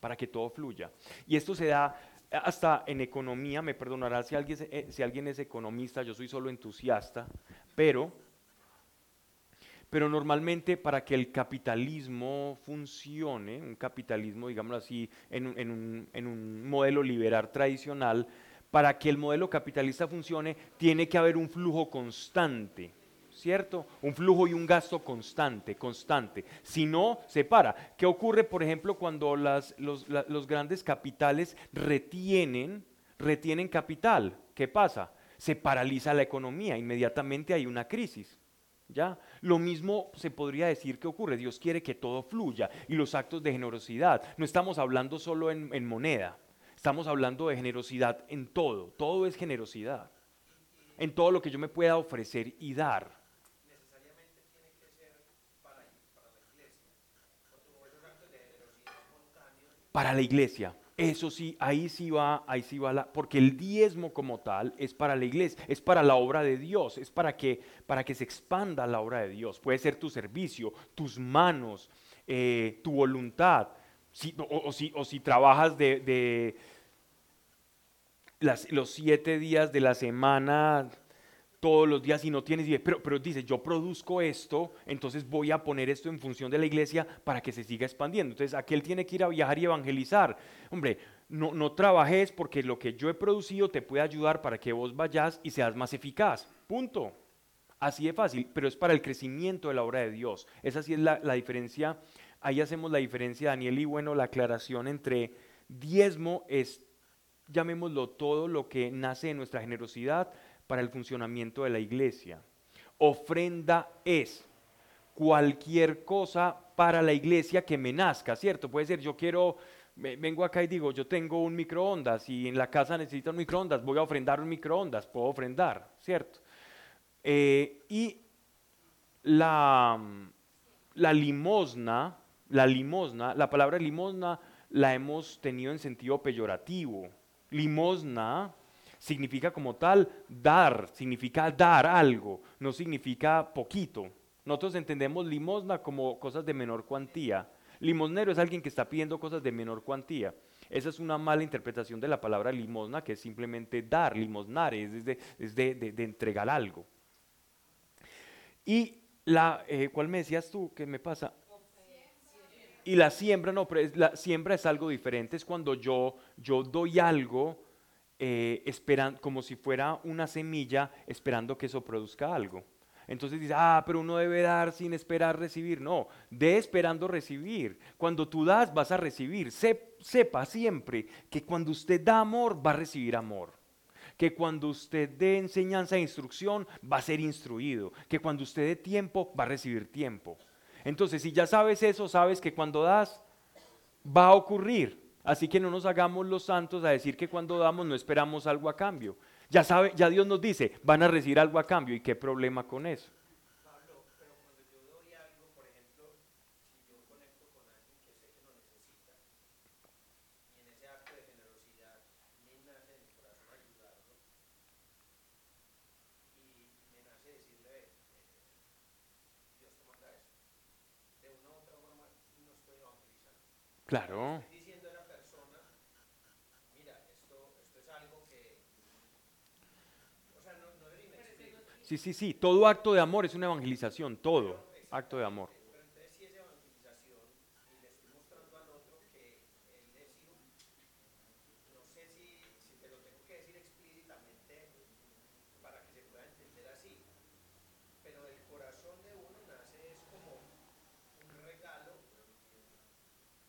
para que todo fluya. Y esto se da hasta en economía, me perdonará si alguien, si alguien es economista, yo soy solo entusiasta, pero pero normalmente para que el capitalismo funcione, un capitalismo, digámoslo así, en, un- modelo liberal tradicional, para que el modelo capitalista funcione, tiene que haber un flujo constante, ¿cierto? Un flujo y un gasto constante, constante. Si no, se para. ¿Qué ocurre, por ejemplo, cuando los, los grandes capitales retienen, retienen capital? ¿Qué pasa? Se paraliza la economía, inmediatamente hay una crisis. ¿Ya? Lo mismo se podría decir que ocurre. Dios quiere que todo fluya y los actos de generosidad. No estamos hablando solo en, en moneda, estamos hablando de generosidad en todo. Todo es generosidad. En todo lo que yo me pueda ofrecer y dar. para la iglesia. Eso sí, ahí sí va, ahí sí va porque el diezmo como tal es para la iglesia, es para la obra de Dios, es para que, para que se expanda la obra de Dios. Puede ser tu servicio, tus manos, eh, tu voluntad. Si- o, si, o si trabajas de, los siete días de la semana, todos los días y no tienes idea, pero, dice, yo produzco esto, entonces voy a poner esto en función de la iglesia para que se siga expandiendo. Entonces, aquel tiene que ir a viajar y evangelizar. Hombre, no, no trabajes porque lo que yo he producido te puede ayudar para que vos vayas y seas más eficaz. Punto. Así de fácil, pero es para el crecimiento de la obra de Dios. Esa sí es la, la diferencia. Ahí hacemos la diferencia, Daniel, y bueno, la aclaración entre diezmo es, llamémoslo todo lo que nace de nuestra generosidad para el funcionamiento de la iglesia. Ofrenda es cualquier cosa para la iglesia que me nazca, ¿cierto? Puede ser, yo quiero, vengo acá y digo, yo tengo un microondas y en la casa necesito un microondas, voy a ofrendar un microondas, puedo ofrendar, ¿cierto? Eh, y la, la limosna, la limosna, la palabra limosna la hemos tenido en sentido peyorativo. Limosna significa como tal dar, significa dar algo, no significa poquito. Nosotros entendemos limosna como cosas de menor cuantía. Limosnero es alguien que está pidiendo cosas de menor cuantía. Esa es una mala interpretación de la palabra limosna, que es simplemente dar, limosnar, es de, es de- entregar algo. Y la, eh, ¿cuál me decías tú? ¿Qué me pasa? Y la siembra, no, pero la siembra es algo diferente, es cuando yo, yo doy algo eh, esperan- como si fuera una semilla esperando que eso produzca algo. Entonces dice, ah, pero uno debe dar sin esperar recibir. No, dé esperando recibir. Cuando tú das, vas a recibir. Se- sepa siempre que cuando usted da amor, va a recibir amor. Que cuando usted dé enseñanza e instrucción, va a ser instruido. Que cuando usted dé tiempo, va a recibir tiempo. Entonces, si ya sabes eso, sabes que cuando das, va a ocurrir. Así que no nos hagamos los santos a decir que cuando damos no esperamos algo a cambio. Ya sabe, ya Dios nos dice, van a recibir algo a cambio y qué problema con eso. Pablo, sí, sí, sí, todo acto de amor es una evangelización, todo acto de amor. Pero entonces si es evangelización y le estoy mostrando al otro que el necio, no sé si, si te lo tengo que decir explícitamente para que se pueda entender así, pero el corazón de uno nace es como un regalo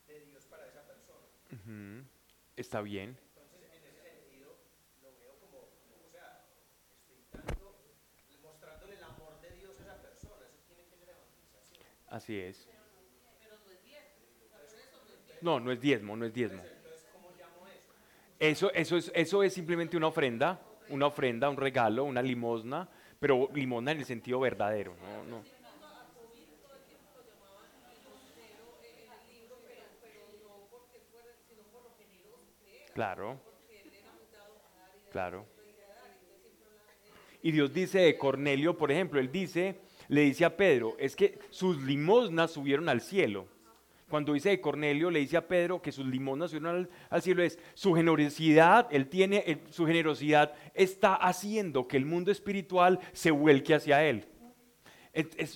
de Dios para esa persona. Ujú, Está bien, Entonces en ese sentido lo veo como, como, o sea, estoy dando, mostrándole el amor de Dios a esa persona, eso tiene que ser evangelización. Es. No, no es diezmo, no es diezmo. Eso, eso, es, eso es simplemente una ofrenda, una ofrenda, un regalo, una limosna, pero limosna en el sentido verdadero. No, no. Claro. Claro. Y Dios dice de Cornelio, por ejemplo, él dice, le dice a Pedro, es que sus limosnas subieron al cielo. Cuando dice de Cornelio, le dice a Pedro que sus limosnas subieron al, cielo, es su generosidad, él tiene, su generosidad está haciendo que el mundo espiritual se vuelque hacia él. Es,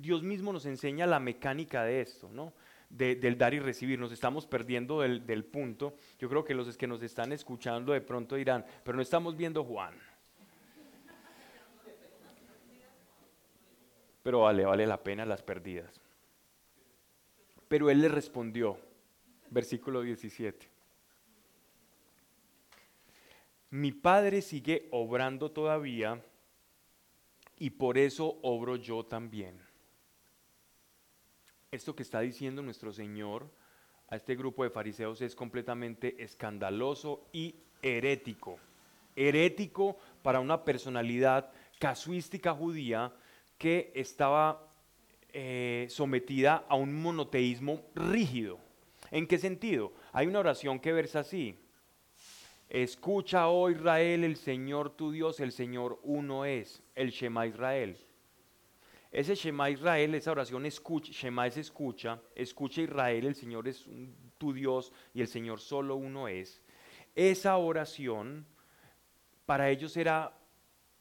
Dios mismo nos enseña la mecánica de esto, ¿no? De- del dar y recibir. Nos estamos perdiendo del, del punto. Yo creo que los que nos están escuchando de pronto dirán, pero no estamos viendo Juan. Pero vale, vale la pena las perdidas. Pero él le respondió, versículo 17. Mi padre sigue obrando todavía y por eso obro yo también. Esto que está diciendo nuestro Señor a este grupo de fariseos es completamente escandaloso y herético. Herético para una personalidad casuística judía que estaba eh, sometida a un monoteísmo rígido. ¿En qué sentido? Hay una oración que versa así. Escucha, oh Israel, el Señor tu Dios, el Señor uno es, el Shema Israel. Ese Shema Israel, esa oración escucha, Shema es escucha, escucha Israel, el Señor es tu Dios y el Señor solo uno es. Esa oración para ellos era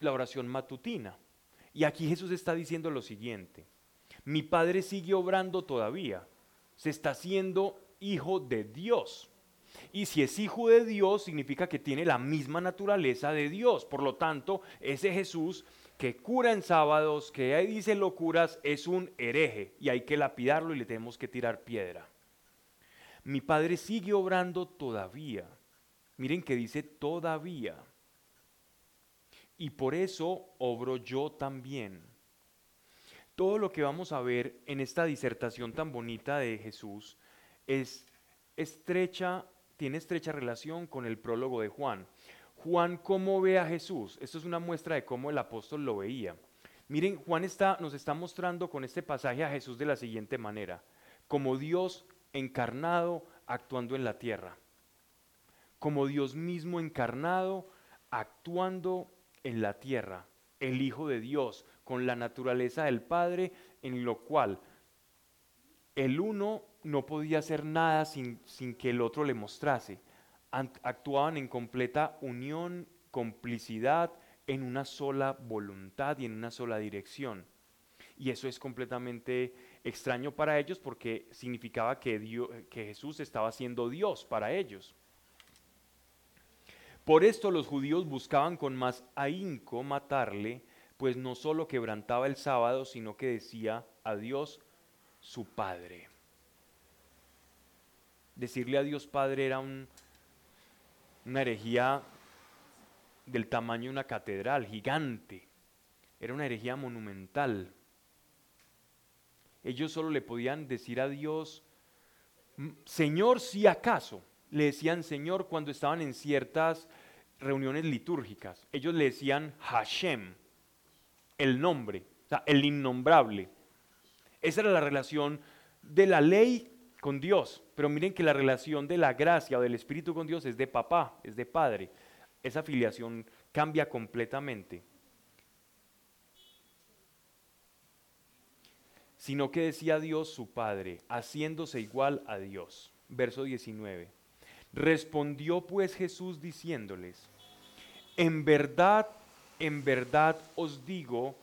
la oración matutina. Y aquí Jesús está diciendo lo siguiente, mi Padre sigue obrando todavía, se está haciendo hijo de Dios. Y si es hijo de Dios, significa que tiene la misma naturaleza de Dios. Por lo tanto, ese Jesús que cura en sábados, que dice locuras, es un hereje y hay que lapidarlo y le tenemos que tirar piedra. Mi Padre sigue obrando todavía. Miren que dice todavía. Y por eso obro yo también. Todo lo que vamos a ver en esta disertación tan bonita de Jesús es estrecha, tiene estrecha relación con el prólogo de Juan. Juan, ¿cómo ve a Jesús? Esto es una muestra de cómo el apóstol lo veía. Miren, Juan está, nos está mostrando con este pasaje a Jesús de la siguiente manera, como Dios encarnado actuando en la tierra, como Dios mismo encarnado actuando en la tierra, el Hijo de Dios, con la naturaleza del Padre, en lo cual el uno no podía hacer nada sin, sin que el otro le mostrase. Actuaban en completa unión, complicidad, en una sola voluntad y en una sola dirección. Y eso es completamente extraño para ellos porque significaba que, que Jesús estaba siendo Dios para ellos. Por esto los judíos buscaban con más ahínco matarle, pues no solo quebrantaba el sábado, sino que decía a Dios su Padre. Decirle a Dios Padre era un- una herejía del tamaño de una catedral gigante. Era una herejía monumental. Ellos solo le podían decir a Dios, "M- Señor, si acaso. Le decían Señor cuando estaban en ciertas reuniones litúrgicas. Ellos le decían Hashem, el nombre, o sea, el innombrable. Esa era la relación de la ley con Dios. Pero miren que la relación de la gracia o del Espíritu con Dios es de papá, es de padre. Esa filiación cambia completamente. Sino que decía Dios su Padre, haciéndose igual a Dios. Verso 19. Respondió pues Jesús diciéndoles, en verdad, en verdad os digo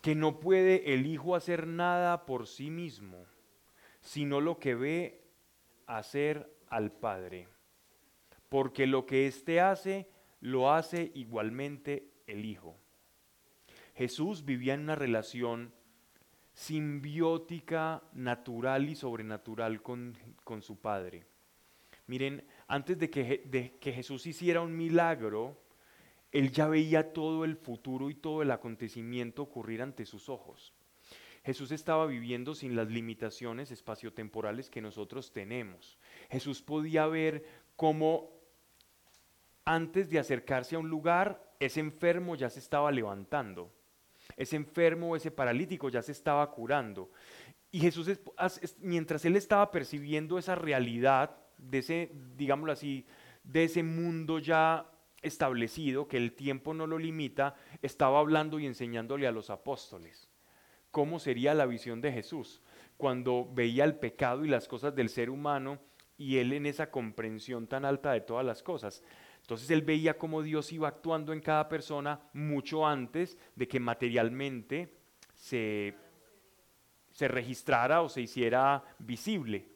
que no puede el Hijo hacer nada por sí mismo, sino lo que ve hacer al Padre. Porque lo que éste hace, lo hace igualmente el Hijo. Jesús vivía en una relación simbiótica, natural y sobrenatural con, con su Padre. Miren, antes de que, Jesús hiciera un milagro, él ya veía todo el futuro y todo el acontecimiento ocurrir ante sus ojos. Jesús estaba viviendo sin las limitaciones espaciotemporales que nosotros tenemos. Jesús podía ver cómo antes de acercarse a un lugar, ese enfermo ya se estaba levantando. Ese enfermo, ese paralítico ya se estaba curando. Y Jesús, es- as- es- mientras él estaba percibiendo esa realidad de ese, digámoslo así, de ese mundo ya establecido, que el tiempo no lo limita, estaba hablando y enseñándole a los apóstoles. ¿Cómo sería la visión de Jesús cuando veía el pecado y las cosas del ser humano y él en esa comprensión tan alta de todas las cosas? Entonces él veía cómo Dios iba actuando en cada persona mucho antes de que materialmente se, se registrara o se hiciera visible.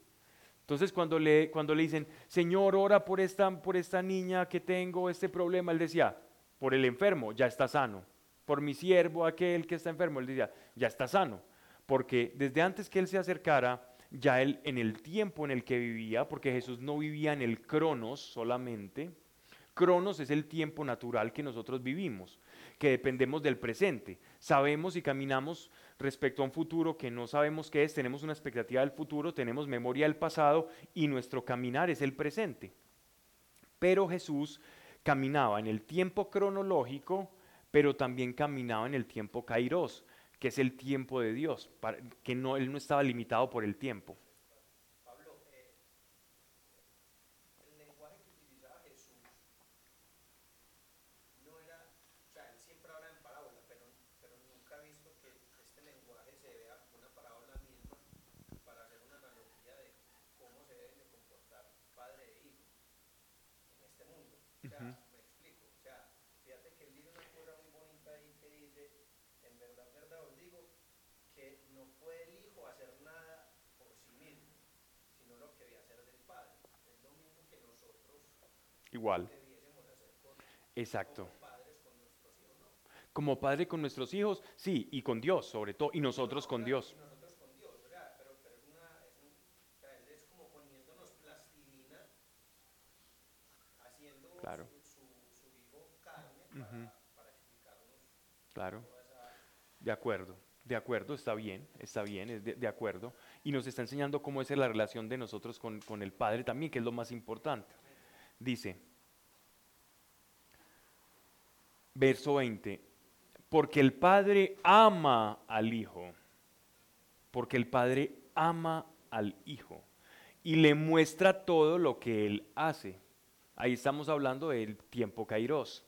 Entonces cuando le, cuando le dicen, Señor, ora por esta, por esta niña que tengo este problema, él decía, por el enfermo, ya está sano. Por mi siervo, aquel que está enfermo, él decía, ya está sano. Porque desde antes que él se acercara, ya él en el tiempo en el que vivía, porque Jesús no vivía en el cronos solamente, cronos es el tiempo natural que nosotros vivimos, que dependemos del presente. Sabemos y caminamos respecto a un futuro que no sabemos qué es, tenemos una expectativa del futuro, tenemos memoria del pasado y nuestro caminar es el presente. Pero Jesús caminaba en el tiempo cronológico, pero también caminaba en el tiempo kairos, que es el tiempo de Dios, que no, él no estaba limitado por el tiempo. Igual. Exacto. Como padre con nuestros hijos, sí, y con Dios sobre todo, y nosotros con Dios. Claro. Claro. De acuerdo, de acuerdo, está bien, está bien, es de, acuerdo. Y nos está enseñando cómo es la relación de nosotros con, con el Padre también, que es lo más importante. Dice, verso 20, porque el Padre ama al Hijo, porque el Padre ama al Hijo y le muestra todo lo que Él hace. Ahí estamos hablando del tiempo Kairos.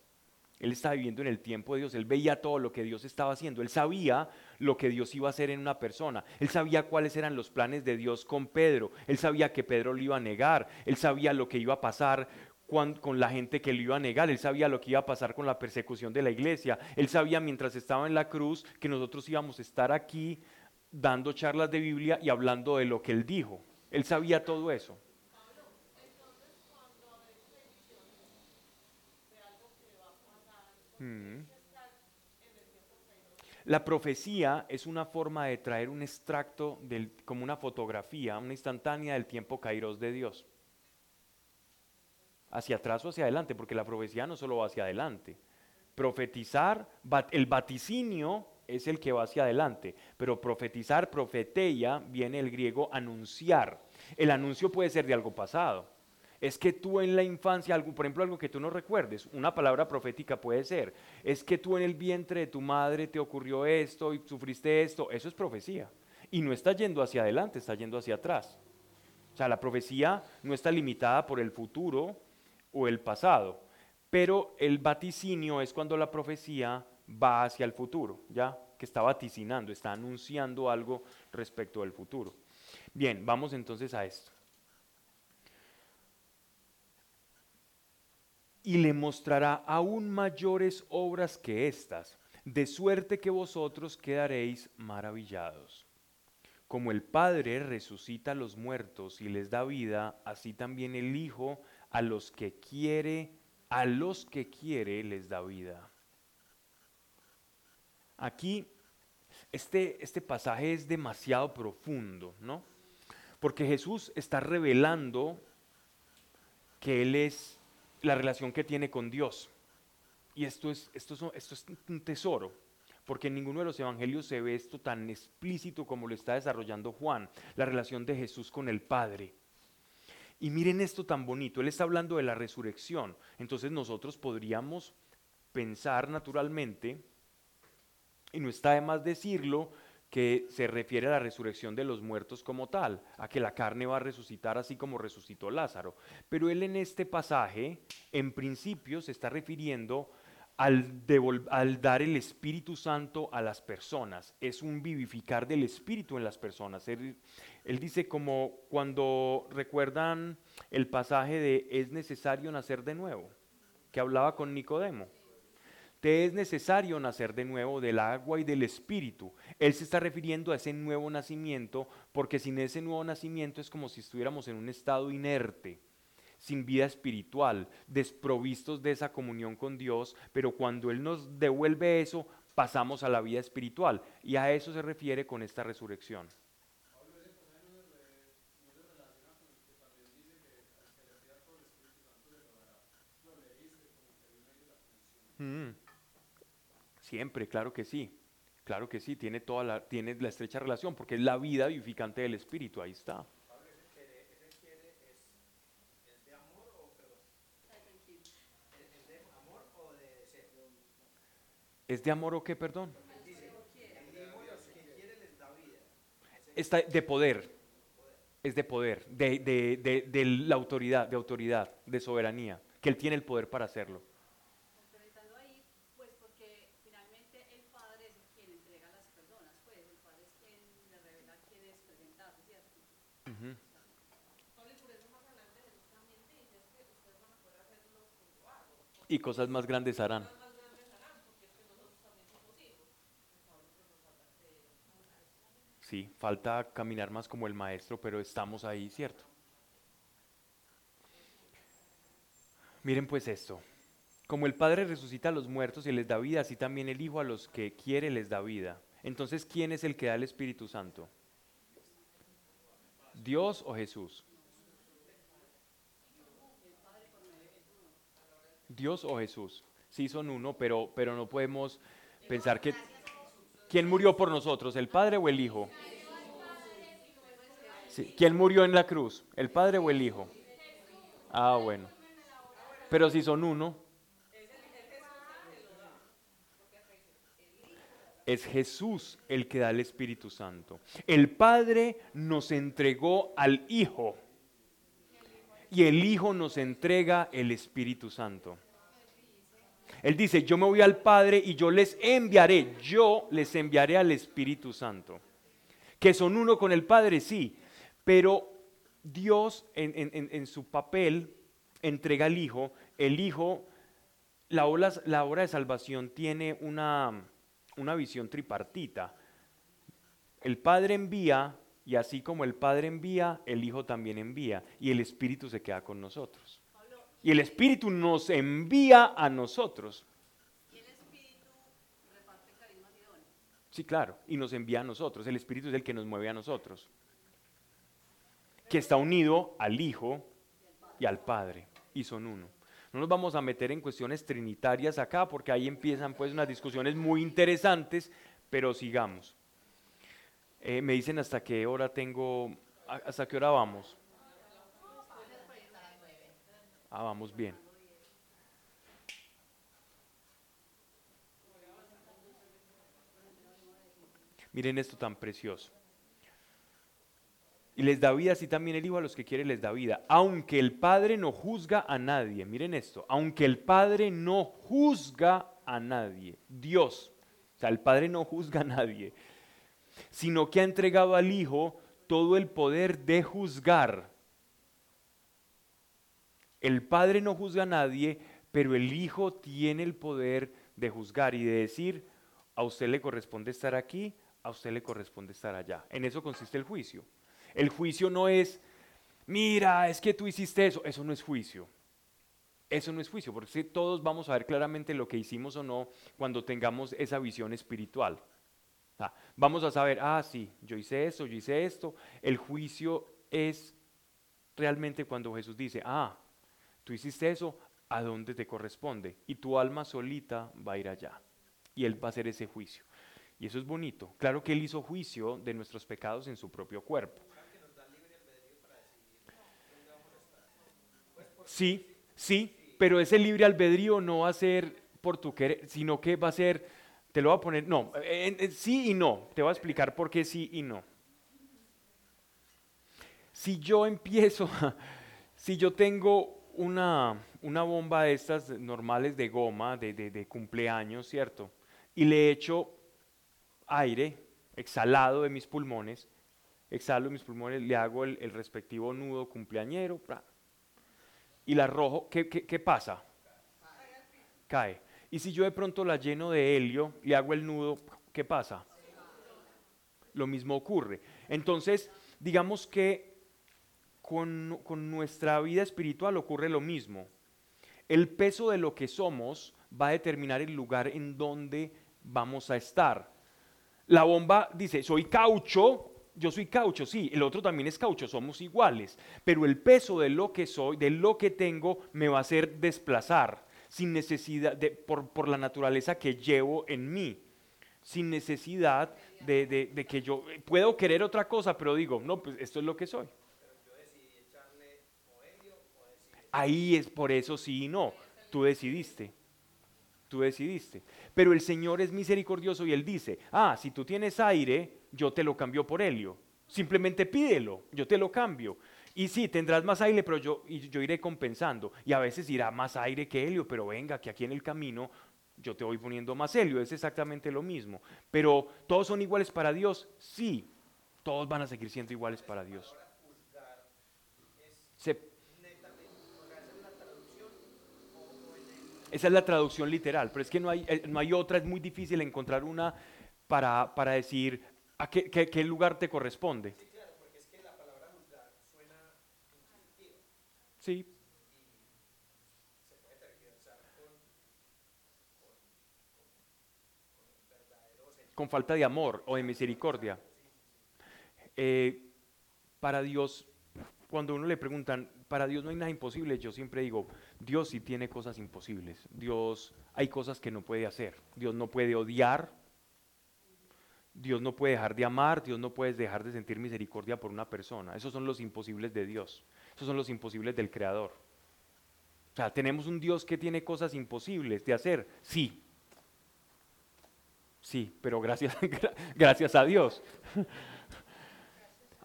Él estaba viviendo en el tiempo de Dios, él veía todo lo que Dios estaba haciendo, él sabía lo que Dios iba a hacer en una persona, él sabía cuáles eran los planes de Dios con Pedro, él sabía que Pedro lo iba a negar, él sabía lo que iba a pasar con, la gente que lo iba a negar, él sabía lo que iba a pasar con la persecución de la iglesia, él sabía mientras estaba en la cruz que nosotros íbamos a estar aquí dando charlas de Biblia y hablando de lo que él dijo, él sabía todo eso. La profecía es una forma de traer un extracto como una fotografía, una instantánea del tiempo kairos de Dios. Hacia atrás o hacia adelante, porque la profecía no solo va hacia adelante. Profetizar, el vaticinio es el que va hacia adelante, pero profetizar, profeteia, viene el griego anunciar. El anuncio puede ser de algo pasado es que tú en la infancia, algo, por ejemplo, algo que tú no recuerdes, una palabra profética puede ser, es que tú en el vientre de tu madre te ocurrió esto y sufriste esto, eso es profecía. Y no está yendo hacia adelante, está yendo hacia atrás. O sea, la profecía no está limitada por el futuro o el pasado, pero el vaticinio es cuando la profecía va hacia el futuro, ¿ya? Que está vaticinando, está anunciando algo respecto al futuro. Bien, vamos entonces a esto. Y le mostrará aún mayores obras que estas, de suerte que vosotros quedaréis maravillados. Como el Padre resucita a los muertos y les da vida, así también el Hijo a los que quiere, a los que quiere les da vida. Aquí este, este pasaje es demasiado profundo, ¿no? Porque Jesús está revelando que Él es la relación que tiene con Dios. Y esto es, esto, esto es un tesoro, porque en ninguno de los evangelios se ve esto tan explícito como lo está desarrollando Juan, la relación de Jesús con el Padre. Y miren esto tan bonito, él está hablando de la resurrección, entonces nosotros podríamos pensar naturalmente, y no está de más decirlo, que se refiere a la resurrección de los muertos como tal, a que la carne va a resucitar así como resucitó Lázaro. Pero él en este pasaje, en principio, se está refiriendo al, dar el Espíritu Santo a las personas. Es un vivificar del Espíritu en las personas. Él, él dice como cuando recuerdan el pasaje de es necesario nacer de nuevo, que hablaba con Nicodemo es necesario nacer de nuevo del agua y del espíritu. Él se está refiriendo a ese nuevo nacimiento, porque sin ese nuevo nacimiento es como si estuviéramos en un estado inerte, sin vida espiritual, desprovistos de esa comunión con Dios, pero cuando Él nos devuelve eso, pasamos a la vida espiritual. Y a eso se refiere con esta resurrección. Mm. Siempre, claro que sí. Claro que sí, tiene toda la, tiene la estrecha relación, porque es la vida vivificante del Espíritu, ahí está. Es, de amor o perdón. ¿Es, es de amor o de deseo? ¿Es de amor o qué, perdón? Dice, el hijo los que quiere les da vida. Está de poder, es de poder, de, de, de, de la autoridad, de autoridad, de soberanía, que Él tiene el poder para hacerlo. complementando ahí, pues porque finalmente el padre es quien entrega a las personas, pues el padre es quien le revela quién es presentarse, ¿cierto? Ujú. Pablo, y por eso más adelante Jesús también dice es que ustedes van a poder hacer lo que yo hago. Y cosas más grandes harán. Sí, falta caminar más como el maestro, pero estamos ahí, ¿cierto? Miren pues esto. Como el Padre resucita a los muertos y les da vida, así también el Hijo a los que quiere les da vida. Entonces, ¿quién es el que da el Espíritu Santo? ¿Dios o Jesús? Dios o Jesús. Sí son uno, pero, pero no podemos pensar que... ¿Quién murió por nosotros, el Padre o el Hijo? Sí, ¿Quién murió en la cruz, el Padre o el Hijo? Ah, bueno. Pero si son uno, es Jesús el que da el Espíritu Santo. El Padre nos entregó al Hijo y el Hijo nos entrega el Espíritu Santo. Él dice, yo me voy al Padre y yo les enviaré, yo les enviaré al Espíritu Santo. Que son uno con el Padre, sí, pero Dios en, su papel entrega al Hijo. El Hijo, la obra, de salvación tiene una visión tripartita. El Padre envía y así como el Padre envía, el Hijo también envía y el Espíritu se queda con nosotros. Y el Espíritu nos envía a nosotros. Y el espíritu reparte carismas y dones. Sí, claro, y nos envía a nosotros. El Espíritu es el que nos mueve a nosotros. Que está unido al Hijo y al Padre, y son uno. No nos vamos a meter en cuestiones trinitarias acá, porque ahí empiezan pues unas discusiones muy interesantes, pero sigamos. Eh, me dicen hasta qué hora tengo, hasta qué hora vamos. Ah, vamos bien. Miren esto tan precioso. Y les da vida así también el Hijo a los que quiere les da vida. Aunque el Padre no juzga a nadie. Miren esto. Aunque el Padre no juzga a nadie. Dios. O sea, el Padre no juzga a nadie. Sino que ha entregado al Hijo todo el poder de juzgar. El Padre no juzga a nadie, pero el Hijo tiene el poder de juzgar y de decir, a usted le corresponde estar aquí, a usted le corresponde estar allá. En eso consiste el juicio. El juicio no es, mira, es que tú hiciste eso. Eso no es juicio. Eso no es juicio, porque todos vamos a ver claramente lo que hicimos o no cuando tengamos esa visión espiritual. Vamos a saber, ah, sí, yo hice eso, yo hice esto. El juicio es realmente cuando Jesús dice, ah, tú hiciste eso, ¿a dónde te corresponde? Y tu alma solita va a ir allá. Y Él va a hacer ese juicio. Y eso es bonito. Claro que Él hizo juicio de nuestros pecados en su propio cuerpo. Sí, sí, pero ese libre albedrío no va a ser por tu querer, sino que va a ser, te lo voy a poner, no, sí y no. Te voy a explicar por qué sí y no. Si yo empiezo, <laughs> si yo tengo una, una bomba de estas normales de goma, de, de- cumpleaños, ¿cierto? Y le echo aire exhalado de mis pulmones, exhalo mis pulmones, le hago el, el respectivo nudo cumpleañero, y la arrojo, ¿qué, qué, qué pasa? Cae. Y si yo de pronto la lleno de helio y hago el nudo, ¿qué pasa? Lo mismo ocurre. Entonces, digamos que con, con nuestra vida espiritual ocurre lo mismo. El peso de lo que somos va a determinar el lugar en donde vamos a estar. La bomba dice, soy caucho, yo soy caucho, sí, el otro también es caucho, somos iguales, pero el peso de lo que soy, de lo que tengo, me va a hacer desplazar sin necesidad, de, por, por la naturaleza que llevo en mí, sin necesidad de, de- que yo puedo querer otra cosa, pero digo, no, pues esto es lo que soy. Ahí es por eso sí y no, tú decidiste. Tú decidiste. Pero el Señor es misericordioso y Él dice, ah, si tú tienes aire, yo te lo cambio por helio. Simplemente pídelo, yo te lo cambio. Y sí, tendrás más aire, pero yo, iré compensando. Y a veces irá más aire que helio, pero venga, que aquí en el camino yo te voy poniendo más helio. Es exactamente lo mismo. Pero todos son iguales para Dios, sí. Todos van a seguir siendo iguales para Dios. Se- esa es la traducción literal, pero es que no hay, eh, no hay otra, es muy difícil encontrar una para, para decir a qué, qué- qué lugar te corresponde. Sí. Con falta de amor o de misericordia. Eh, para Dios, cuando uno le preguntan, para Dios no hay nada imposible, yo siempre digo, Dios sí tiene cosas imposibles. Dios, hay cosas que no puede hacer. Dios no puede odiar. Dios no puede dejar de amar. Dios no puede dejar de sentir misericordia por una persona. Esos son los imposibles de Dios. Esos son los imposibles del Creador. O sea, tenemos un Dios que tiene cosas imposibles de hacer. Sí. Sí, pero gracias, <laughs> gracias a Dios. <laughs>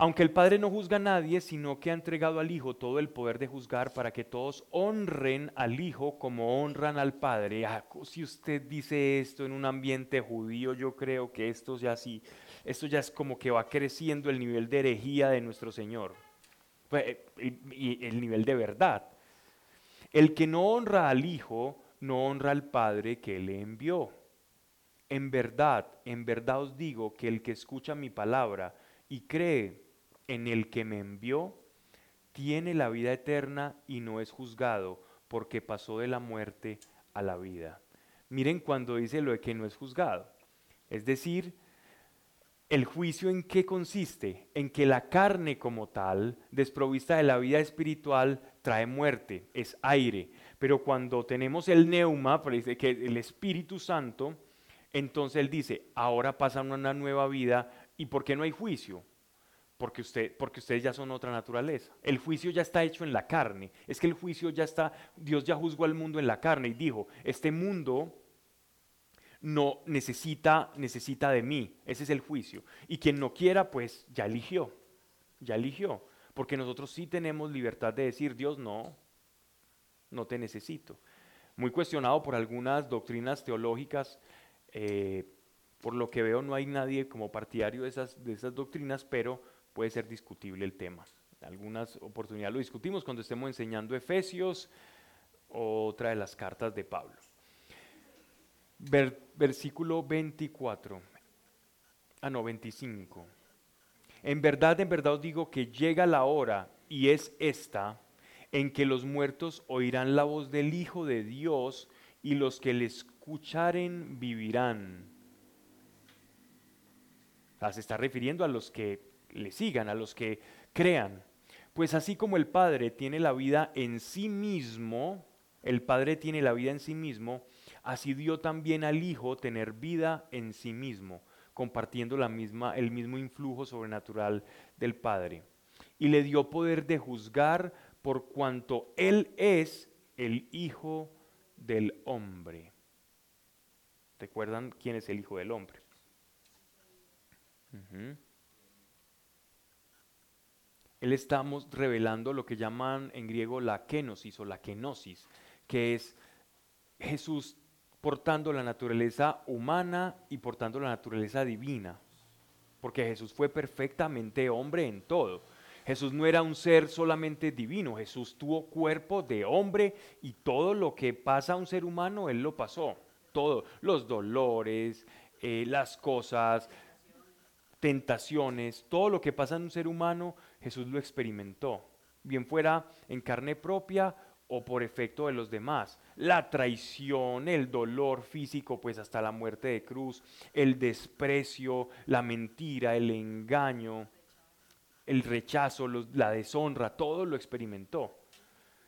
Aunque el Padre no juzga a nadie, sino que ha entregado al Hijo todo el poder de juzgar para que todos honren al Hijo como honran al Padre. Ah, si usted dice esto en un ambiente judío, yo creo que esto ya sí, esto ya es como que va creciendo el nivel de herejía de nuestro Señor. Pues, eh, Y el nivel de verdad. El que no honra al Hijo, no honra al Padre que le envió. En verdad, en verdad os digo que el que escucha mi palabra y cree en el que me envió, tiene la vida eterna y no es juzgado, porque pasó de la muerte a la vida. Miren cuando dice lo de que no es juzgado. Es decir, el juicio en qué consiste? En que la carne como tal, desprovista de la vida espiritual, trae muerte, es aire. Pero cuando tenemos el neuma, que el Espíritu Santo, entonces él dice, ahora pasa una nueva vida. ¿Y por qué no hay juicio? Porque, usted, porque ustedes ya son otra naturaleza. El juicio ya está hecho en la carne. Es que el juicio ya está, Dios ya juzgó al mundo en la carne y dijo, este mundo no necesita, necesita de mí. Ese es el juicio. Y quien no quiera, pues ya eligió. Ya eligió. Porque nosotros sí tenemos libertad de decir, Dios, no, no te necesito. Muy cuestionado por algunas doctrinas teológicas. eh, por lo que veo no hay nadie como partidario de esas, de esas doctrinas, pero puede ser discutible el tema. Algunas oportunidades lo discutimos cuando estemos enseñando Efesios o otra de las cartas de Pablo. Ver- versículo 24. Ah, no, 25. En verdad, en verdad os digo que llega la hora, y es esta, en que los muertos oirán la voz del Hijo de Dios, y los que le escucharen vivirán. Se está refiriendo a los que le sigan, a los que crean. Pues así como el Padre tiene la vida en sí mismo, el Padre tiene la vida en sí mismo, así dio también al Hijo tener vida en sí mismo, compartiendo la misma, el mismo influjo sobrenatural del Padre. Y le dio poder de juzgar por cuanto Él es el Hijo del Hombre. ¿Recuerdan quién es el Hijo del Hombre? Él estamos revelando lo que llaman en griego la kenosis o la kenosis, que es Jesús portando la naturaleza humana y portando la naturaleza divina. Porque Jesús fue perfectamente hombre en todo. Jesús no era un ser solamente divino, Jesús tuvo cuerpo de hombre y todo lo que pasa a un ser humano, Él lo pasó. todo, los dolores, eh, las cosas, tentaciones, todo lo que pasa en un ser humano, Jesús lo experimentó, bien fuera en carne propia o por efecto de los demás. La traición, el dolor físico, pues hasta la muerte de cruz, el desprecio, la mentira, el engaño, el rechazo, la deshonra, todo lo experimentó.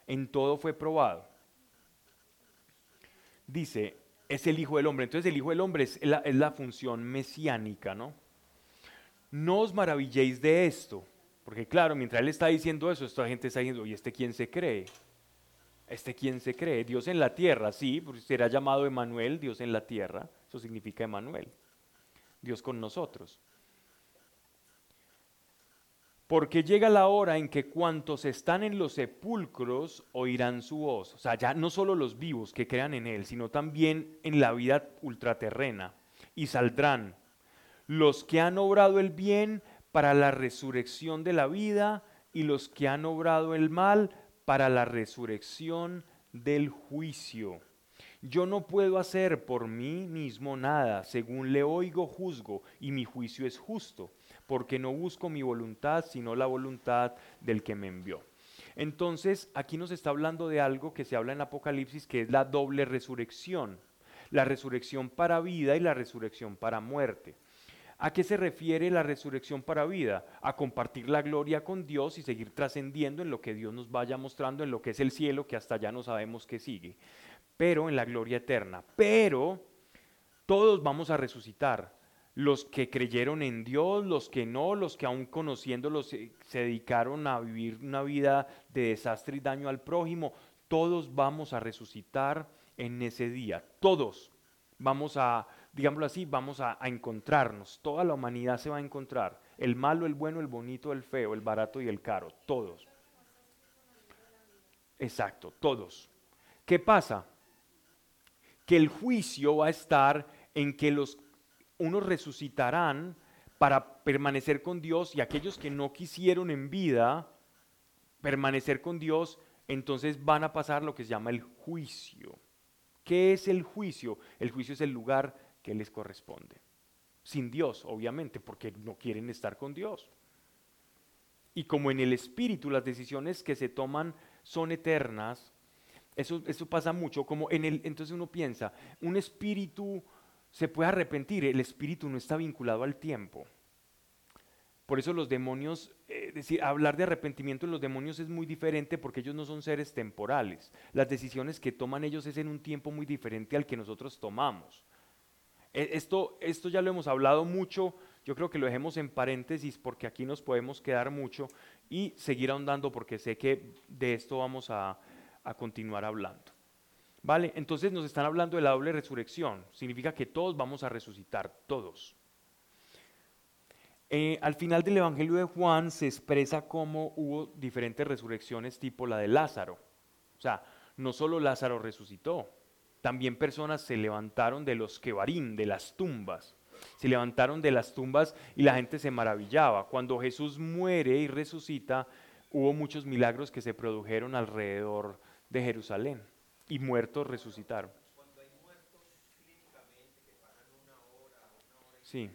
En todo fue probado. Dice, es el Hijo del Hombre. Entonces el Hijo del Hombre es la, es la función mesiánica, ¿no? No os maravilléis de esto, porque claro, mientras él está diciendo eso, esta gente está diciendo, ¿y este quién se cree? ¿Este quién se cree? Dios en la tierra, sí, porque será llamado Emanuel, Dios en la tierra, eso significa Emanuel, Dios con nosotros. Porque llega la hora en que cuantos están en los sepulcros oirán su voz. O sea, ya no solo los vivos que crean en Él, sino también en la vida ultraterrena. Y saldrán los que han obrado el bien para la resurrección de la vida y los que han obrado el mal para la resurrección del juicio. Yo no puedo hacer por mí mismo nada, según le oigo juzgo, y mi juicio es justo, porque no busco mi voluntad, sino la voluntad del que me envió. Entonces, aquí nos está hablando de algo que se habla en Apocalipsis, que es la doble resurrección, la resurrección para vida y la resurrección para muerte. ¿A qué se refiere la resurrección para vida? A compartir la gloria con Dios y seguir trascendiendo en lo que Dios nos vaya mostrando, en lo que es el cielo, que hasta ya no sabemos qué sigue, pero en la gloria eterna. Pero todos vamos a resucitar. Los que creyeron en Dios, los que no, los que aún conociéndolos se, se dedicaron a vivir una vida de desastre y daño al prójimo, todos vamos a resucitar en ese día. Todos vamos a digámoslo así, vamos a, encontrarnos. Toda la humanidad se va a encontrar. El malo, el bueno, el bonito, el feo, el barato y el caro. Todos. Exacto, todos. ¿Qué pasa? Que el juicio va a estar en que los unos resucitarán para permanecer con Dios y aquellos que no quisieron en vida permanecer con Dios, entonces van a pasar lo que se llama el juicio. ¿Qué es el juicio? El juicio es el lugar que les corresponde. Sin Dios, obviamente, porque no quieren estar con Dios. Y como en el espíritu las decisiones que se toman son eternas, eso, eso pasa mucho, como en el, entonces uno piensa, un espíritu se puede arrepentir, el espíritu no está vinculado al tiempo. Por eso los demonios, eh, decir, hablar de arrepentimiento en los demonios es muy diferente porque ellos no son seres temporales. Las decisiones que toman ellos es en un tiempo muy diferente al que nosotros tomamos. E, esto, esto ya lo hemos hablado mucho, yo creo que lo dejemos en paréntesis porque aquí nos podemos quedar mucho y seguir ahondando porque sé que de esto vamos a, continuar hablando. ¿Vale? Entonces nos están hablando de la doble resurrección. Significa que todos vamos a resucitar, todos. Eh, al final del Evangelio de Juan se expresa cómo hubo diferentes resurrecciones tipo la de Lázaro. O sea, no solo Lázaro resucitó, también personas se levantaron de los quebarín, de las tumbas. Se levantaron de las tumbas y la gente se maravillaba. Cuando Jesús muere y resucita, hubo muchos milagros que se produjeron alrededor de Jerusalén y muertos resucitaron. Cuando hay muertos clínicamente que pasan una hora, una hora y sí.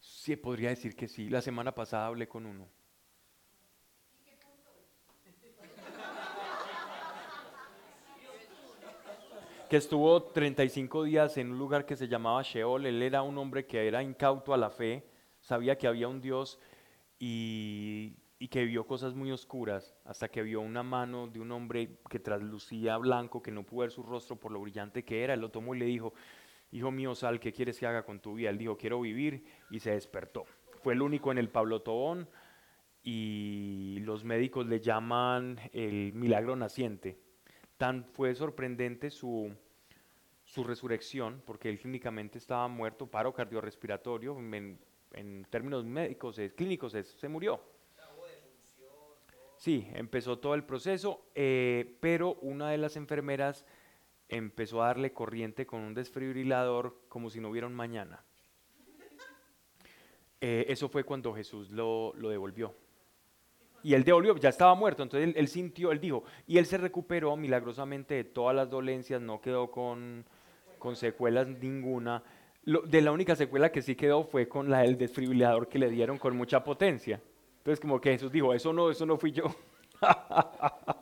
Sí, podría decir que sí. La semana pasada hablé con uno. Que estuvo 35 días en un lugar que se llamaba Sheol. Él era un hombre que era incauto a la fe, sabía que había un Dios y, que vio cosas muy oscuras, hasta que vio una mano de un hombre que traslucía blanco, que no pudo ver su rostro por lo brillante que era. Él lo tomó y le dijo, hijo mío, Sal, ¿qué quieres que haga con tu vida? Él dijo, quiero vivir y se despertó. Fue el único en el Pablo Tobón y los médicos le llaman el milagro naciente Tan fue sorprendente su, su resurrección, porque él clínicamente estaba muerto, paro cardiorrespiratorio, en, términos médicos, clínicos, se murió. Sí, empezó todo el proceso, eh, pero una de las enfermeras empezó a darle corriente con un desfibrilador como si no hubiera un mañana. Eh, eso fue cuando Jesús lo, lo devolvió. Y él devolvió, ya estaba muerto, entonces él, él sintió, él dijo, y él se recuperó milagrosamente de todas las dolencias, no quedó con, con secuelas ninguna. Lo- de la única secuela que sí quedó fue con la del desfibrilador que le dieron con mucha potencia. Entonces como que Jesús dijo, eso no, eso no fui yo. <laughs>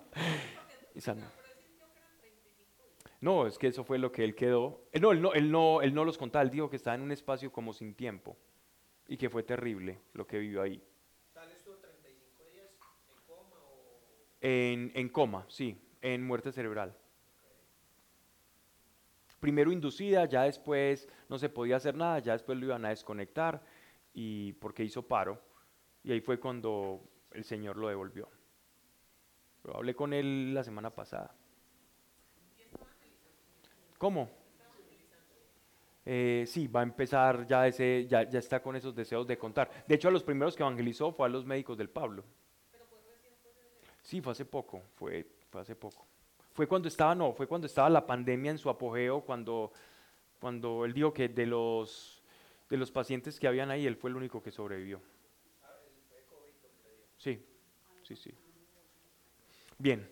Y sanó. No, es que eso fue lo que él quedó. eh, No, él no, él no, él no los contaba, él dijo que estaba en un espacio como sin tiempo y que fue terrible lo que vivió ahí. ¿Tal estuvo 35 días en coma o...? En, coma, sí, en muerte cerebral. Primero inducida, ya después no se podía hacer nada, ya después lo iban a desconectar y porque hizo paro. Y ahí fue cuando el Señor lo devolvió. Hablé con él la semana pasada. ¿Cómo? Eh, sí, va a empezar ya ese, ya, ya está con esos deseos de contar. De hecho, a los primeros que evangelizó fue a los médicos del Pablo. Sí, fue hace poco, fue, fue hace poco. Fue cuando estaba, no, fue cuando estaba la pandemia en su apogeo, cuando, cuando él dijo que de los, de los pacientes que habían ahí, él fue el único que sobrevivió. Sí, sí, sí. Bien.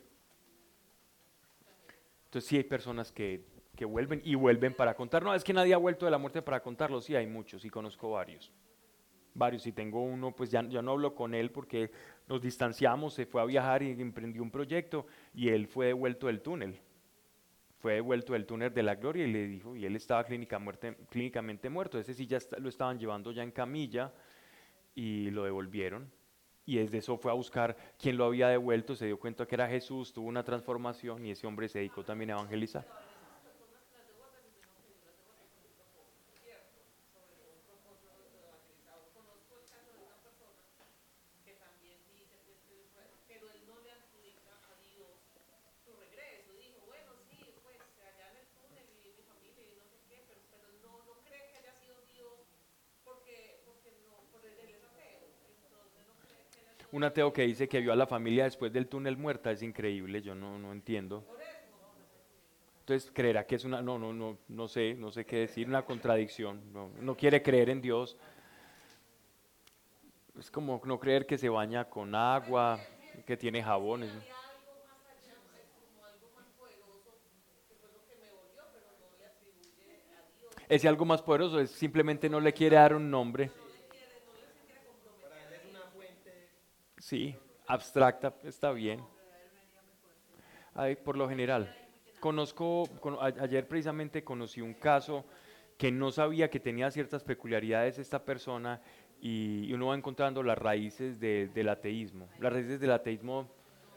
Entonces sí hay personas que, que vuelven y vuelven para contar. No, es que nadie ha vuelto de la muerte para contarlo. Sí, hay muchos y conozco varios. Varios. Y tengo uno, pues ya, no hablo con él porque nos distanciamos, se fue a viajar y emprendió un proyecto y él fue devuelto del túnel. Fue devuelto del túnel de la gloria y le dijo, y él estaba clínicamente muerto. Ese sí ya está- lo estaban llevando ya en camilla y lo devolvieron. Y desde eso fue a buscar quién lo había devuelto, se dio cuenta que era Jesús, tuvo una transformación y ese hombre se dedicó también a evangelizar. que también dice pues que él fue, pero él no le adjudica a Dios su regreso. Dijo, bueno, sí, pues allá en el túnel y mi familia y no sé qué, pero, pero no, no cree que haya sido Dios porque, porque no, porque él es ateo. Entonces no cree que haya sido Ateo que dice que vio a la familia después del túnel muerta es increíble, yo no, no entiendo. Entonces creerá que es una, no, no, no, no sé, no sé qué decir, una contradicción. No, no quiere creer en Dios. Es como no creer que se baña con agua, que tiene jabones. Ese algo más poderoso es simplemente no le quiere dar un nombre. Para él es una fuente Sí, abstracta, está bien. Por lo general. Conozco, ayer precisamente conocí un caso que no sabía que tenía ciertas peculiaridades esta persona y, uno va encontrando las raíces de- del ateísmo. Las raíces del ateísmo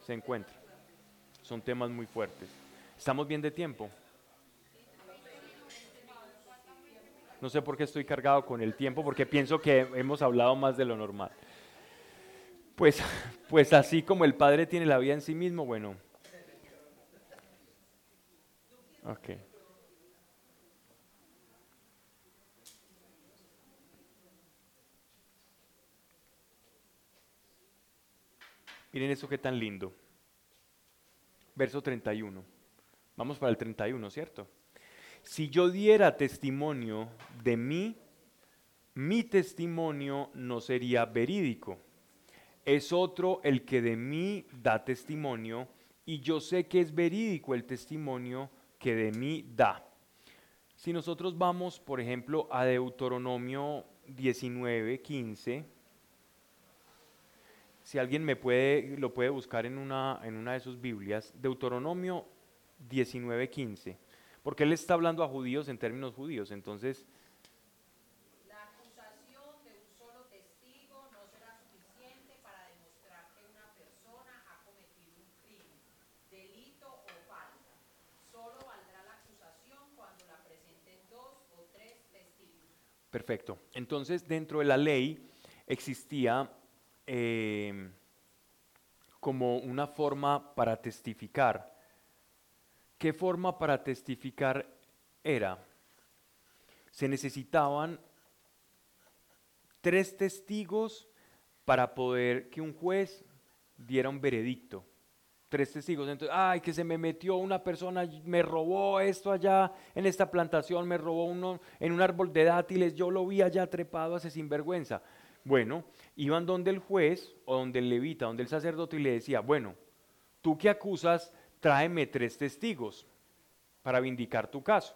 se encuentran. Son temas muy fuertes. ¿Estamos bien de tiempo? No sé por qué estoy cargado con el tiempo, porque pienso que hemos hablado más de lo normal. Pues, <laughs> pues así como el Padre tiene la vida en sí mismo, bueno. Ok. Miren eso que tan lindo. Verso 31. Vamos para el 31, ¿cierto? Si yo diera testimonio de mí, mi testimonio no sería verídico es otro el que de mí da testimonio, y yo sé que es verídico el testimonio que de mí da. Si nosotros vamos, por ejemplo, a Deuteronomio 19, 15, si alguien me puede, lo puede buscar en una, en una de sus Biblias, Deuteronomio 19, 15, porque él está hablando a judíos en términos judíos, entonces La acusación de un solo testigo no será suficiente para demostrar que una persona ha cometido un crimen, delito o falta. Solo valdrá la acusación cuando la presenten dos o tres testigos. Perfecto. Entonces, dentro de la ley existía eh, como una forma para testificar. ¿Qué forma para testificar era? Se necesitaban tres testigos para poder que un juez diera un veredicto. Tres testigos. Entonces, ay, que se me metió una persona, me robó esto allá en esta plantación, me robó uno en un árbol de dátiles, yo lo vi allá trepado hace sinvergüenza. Bueno, iban donde el juez o donde el levita, donde el sacerdote y le decía, bueno, tú que acusas, tráeme tres testigos para vindicar tu caso.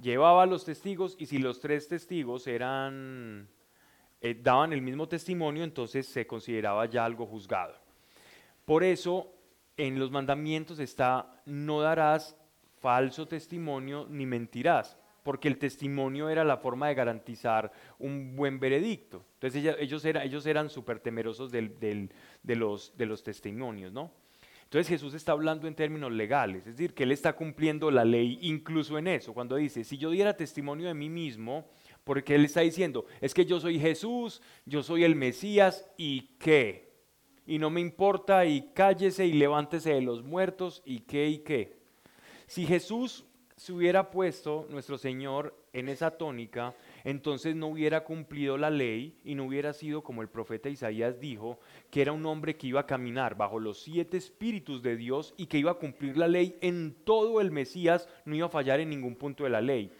Llevaba los testigos y si los tres testigos eran, eh, daban el mismo testimonio, entonces se consideraba ya algo juzgado. Por eso en los mandamientos está, no darás falso testimonio ni mentirás, porque el testimonio era la forma de garantizar un buen veredicto. Entonces ellos, eran súper temerosos de, los, de los testimonios, ¿no? Entonces Jesús está hablando en términos legales, es decir, que Él está cumpliendo la ley incluso en eso, cuando dice, si yo diera testimonio de mí mismo, porque Él está diciendo, es que yo soy Jesús, yo soy el Mesías, ¿y qué? Y no me importa y cállese y levántese de los muertos y qué y qué. Si Jesús se hubiera puesto, nuestro Señor, en esa tónica, entonces no hubiera cumplido la ley y no hubiera sido como el profeta Isaías dijo, que era un hombre que iba a caminar bajo los siete espíritus de Dios y que iba a cumplir la ley en todo el Mesías, no iba a fallar en ningún punto de la ley.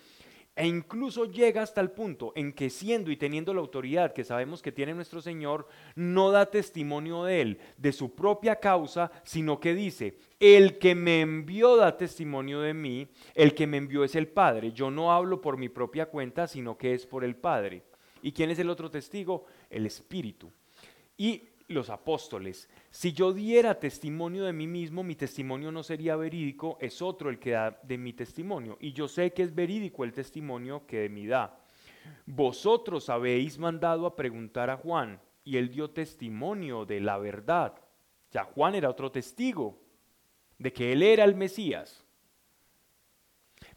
E incluso llega hasta el punto en que siendo y teniendo la autoridad que sabemos que tiene nuestro Señor, no da testimonio de Él, de su propia causa, sino que dice, el que me envió da testimonio de mí, el que me envió es el Padre. Yo no hablo por mi propia cuenta, sino que es por el Padre. ¿Y quién es el otro testigo? El Espíritu. Y los apóstoles. Si yo diera testimonio de mí mismo, mi testimonio no sería verídico, es otro el que da de mi testimonio. Y yo sé que es verídico el testimonio que de mí da. Vosotros habéis mandado a preguntar a Juan y él dio testimonio de la verdad. Ya Juan era otro testigo de que él era el Mesías.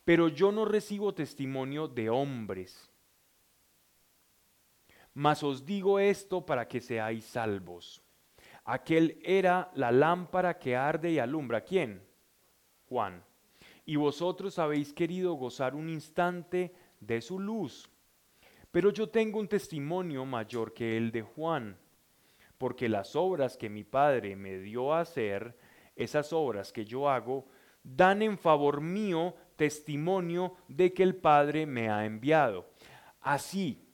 Pero yo no recibo testimonio de hombres mas os digo esto para que seáis salvos. Aquel era la lámpara que arde y alumbra. ¿Quién? Juan. Y vosotros habéis querido gozar un instante de su luz. Pero yo tengo un testimonio mayor que el de Juan, porque las obras que mi Padre me dio a hacer, esas obras que yo hago, dan en favor mío testimonio de que el Padre me ha enviado. Así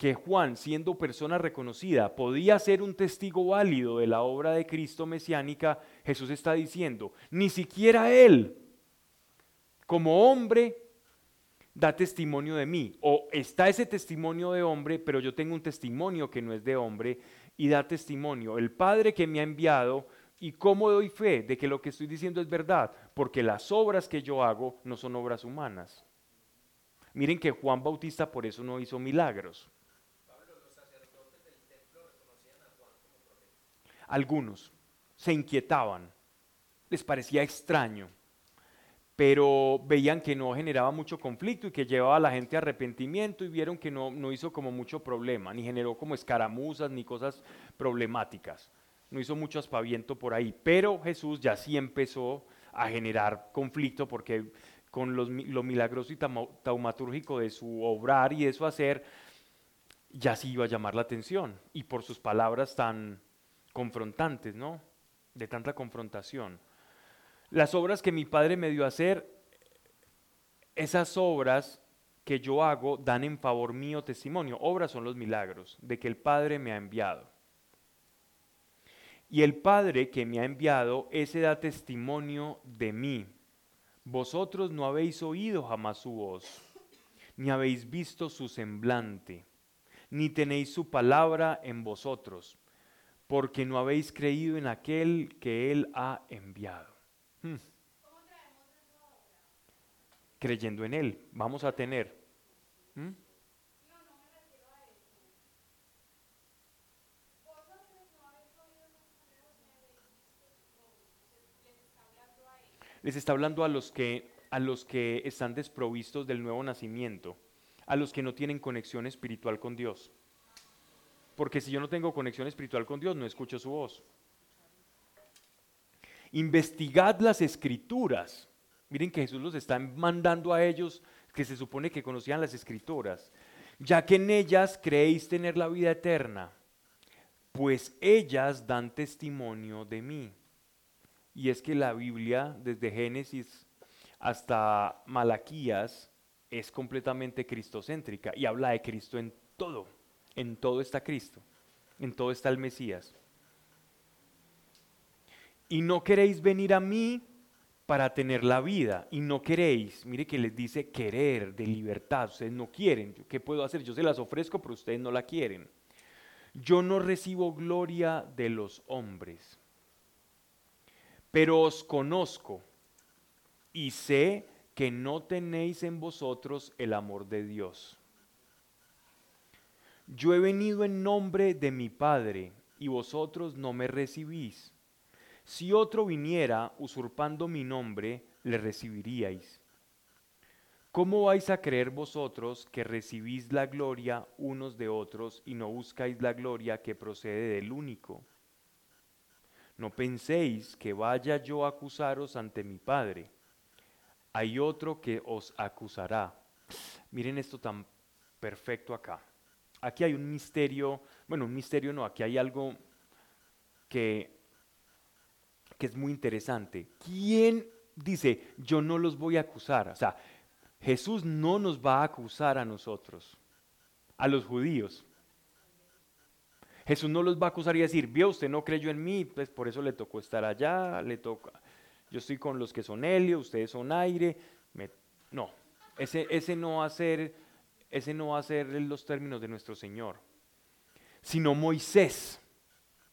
que Juan, siendo persona reconocida, podía ser un testigo válido de la obra de Cristo mesiánica, Jesús está diciendo, ni siquiera él, como hombre, da testimonio de mí. O está ese testimonio de hombre, pero yo tengo un testimonio que no es de hombre y da testimonio. El Padre que me ha enviado, ¿y cómo doy fe de que lo que estoy diciendo es verdad? Porque las obras que yo hago no son obras humanas. Miren que Juan Bautista por eso no hizo milagros Algunos se inquietaban, les parecía extraño, pero veían que no generaba mucho conflicto y que llevaba a la gente a arrepentimiento y vieron que no, no hizo como mucho problema, ni generó como escaramuzas ni cosas problemáticas. No hizo mucho aspaviento por ahí, pero Jesús ya sí empezó a generar conflicto porque con lo milagroso y taumatúrgico de su obrar y de su hacer, ya sí iba a llamar la atención. Y por sus palabras tan confrontantes, ¿no? De tanta confrontación. Las obras que mi padre me dio a hacer, esas obras que yo hago dan en favor mío testimonio. Obras son los milagros de que el Padre me ha enviado. Y el Padre que me ha enviado, ese da testimonio de mí. Vosotros no habéis oído jamás su voz, ni habéis visto su semblante, ni tenéis su palabra en vosotros porque no habéis creído en aquel que Él ha enviado. Hmm. Creyendo en Él, vamos a tener. ¿Mm? Les está hablando a los que a los que están desprovistos del nuevo nacimiento, a los que no tienen conexión espiritual con Dios. Porque si yo no tengo conexión espiritual con Dios, no escucho su voz. Investigad las escrituras. Miren que Jesús los está mandando a ellos que se supone que conocían las escrituras, ya que en ellas creéis tener la vida eterna, pues ellas dan testimonio de mí. Y es que la Biblia, desde Génesis hasta Malaquías, es completamente cristocéntrica y habla de Cristo en todo. En todo está Cristo. En todo está el Mesías. Y no queréis venir a mí para tener la vida. Y no queréis. Mire que les dice querer, de libertad. Ustedes no quieren. ¿Qué puedo hacer? Yo se las ofrezco, pero ustedes no la quieren. Yo no recibo gloria de los hombres. Pero os conozco y sé que no tenéis en vosotros el amor de Dios. Yo he venido en nombre de mi Padre y vosotros no me recibís. Si otro viniera usurpando mi nombre, le recibiríais. ¿Cómo vais a creer vosotros que recibís la gloria unos de otros y no buscáis la gloria que procede del único? No penséis que vaya yo a acusaros ante mi Padre. Hay otro que os acusará. Miren esto tan perfecto acá. Aquí hay un misterio, bueno, un misterio no, aquí hay algo que, que es muy interesante. ¿Quién dice, yo no los voy a acusar? O sea, Jesús no nos va a acusar a nosotros, a los judíos. Jesús no los va a acusar y decir, vio, usted no creyó en mí, pues por eso le tocó estar allá, le toca. Yo estoy con los que son helio, ustedes son aire. no, ese, ese no va a ser ese no va a ser los términos de nuestro Señor, sino Moisés.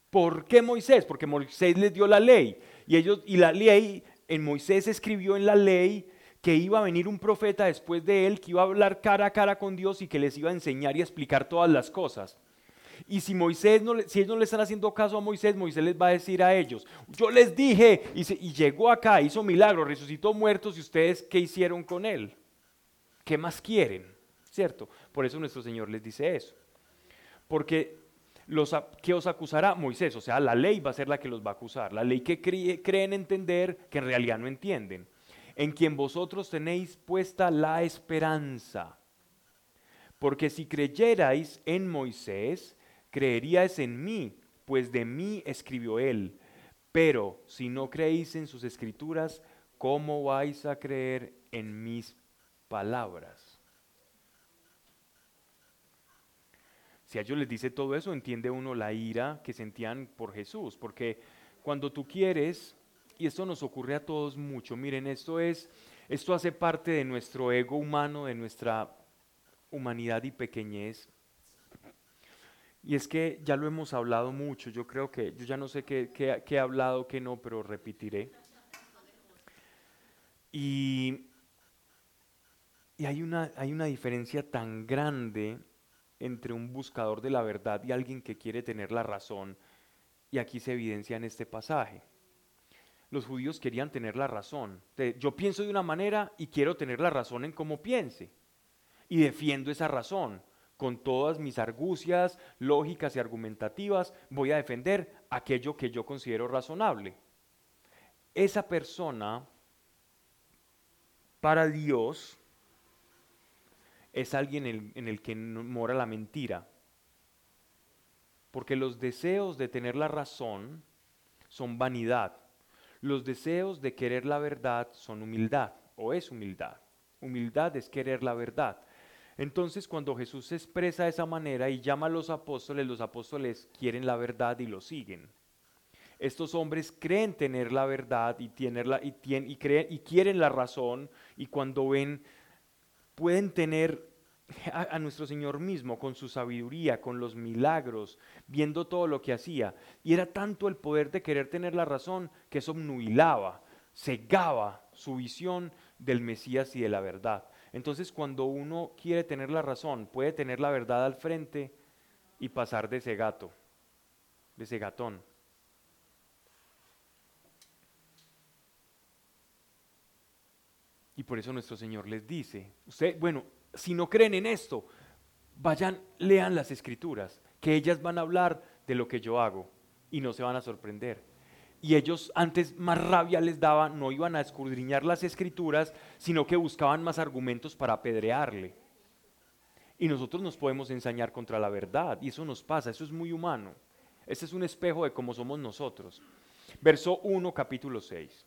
¿Por qué Moisés? Porque Moisés les dio la ley y ellos y la ley en Moisés escribió en la ley que iba a venir un profeta después de él que iba a hablar cara a cara con Dios y que les iba a enseñar y explicar todas las cosas. Y si Moisés no, si ellos no le están haciendo caso a Moisés, Moisés les va a decir a ellos, yo les dije, y, y llegó acá, hizo milagros, resucitó muertos, y ustedes, ¿qué hicieron con él? ¿Qué más quieren? ¿Cierto? Por eso nuestro Señor les dice eso. Porque los, ¿qué os acusará? Moisés, o sea, la ley va a ser la que los va a acusar, la ley que creen entender que en realidad no entienden, en quien vosotros tenéis puesta la esperanza. Porque si creyerais en Moisés, creeríais en mí, pues de mí escribió él. Pero si no creéis en sus escrituras, ¿cómo vais a creer en mis palabras? Si a ellos les dice todo eso, entiende uno la ira que sentían por Jesús, porque cuando tú quieres, y esto nos ocurre a todos mucho, miren, esto es, esto hace parte de nuestro ego humano, de nuestra humanidad y pequeñez. Y es que ya lo hemos hablado mucho, yo creo que, yo ya no sé qué, qué, qué he hablado, qué no, pero repetiré. Y, y hay, una, hay una diferencia tan grande entre un buscador de la verdad y alguien que quiere tener la razón, y aquí se evidencia en este pasaje. Los judíos querían tener la razón. Yo pienso de una manera y quiero tener la razón en cómo piense. Y defiendo esa razón. Con todas mis argucias, lógicas y argumentativas, voy a defender aquello que yo considero razonable. Esa persona, para Dios, es alguien en el, que mora la mentira. Porque los deseos de tener la razón son vanidad. Los deseos de querer la verdad son humildad, o es humildad. Humildad es querer la verdad. Entonces cuando Jesús se expresa de esa manera y llama a los apóstoles, los apóstoles quieren la verdad y lo siguen. Estos hombres creen tener la verdad y, y, y, creen, y quieren la razón y cuando ven pueden tener a, nuestro Señor mismo con su sabiduría, con los milagros, viendo todo lo que hacía. Y era tanto el poder de querer tener la razón que eso nubilaba, cegaba su visión del Mesías y de la verdad. Entonces cuando uno quiere tener la razón, puede tener la verdad al frente y pasar de ese gato, de ese gatón. Y por eso nuestro Señor les dice, usted, bueno, si no creen en esto, vayan, lean las escrituras, que ellas van a hablar de lo que yo hago y no se van a sorprender. Y ellos antes más rabia les daba, no iban a escudriñar las escrituras, sino que buscaban más argumentos para apedrearle. Y nosotros nos podemos ensañar contra la verdad, y eso nos pasa, eso es muy humano. Ese es un espejo de cómo somos nosotros. Verso 1, capítulo 6.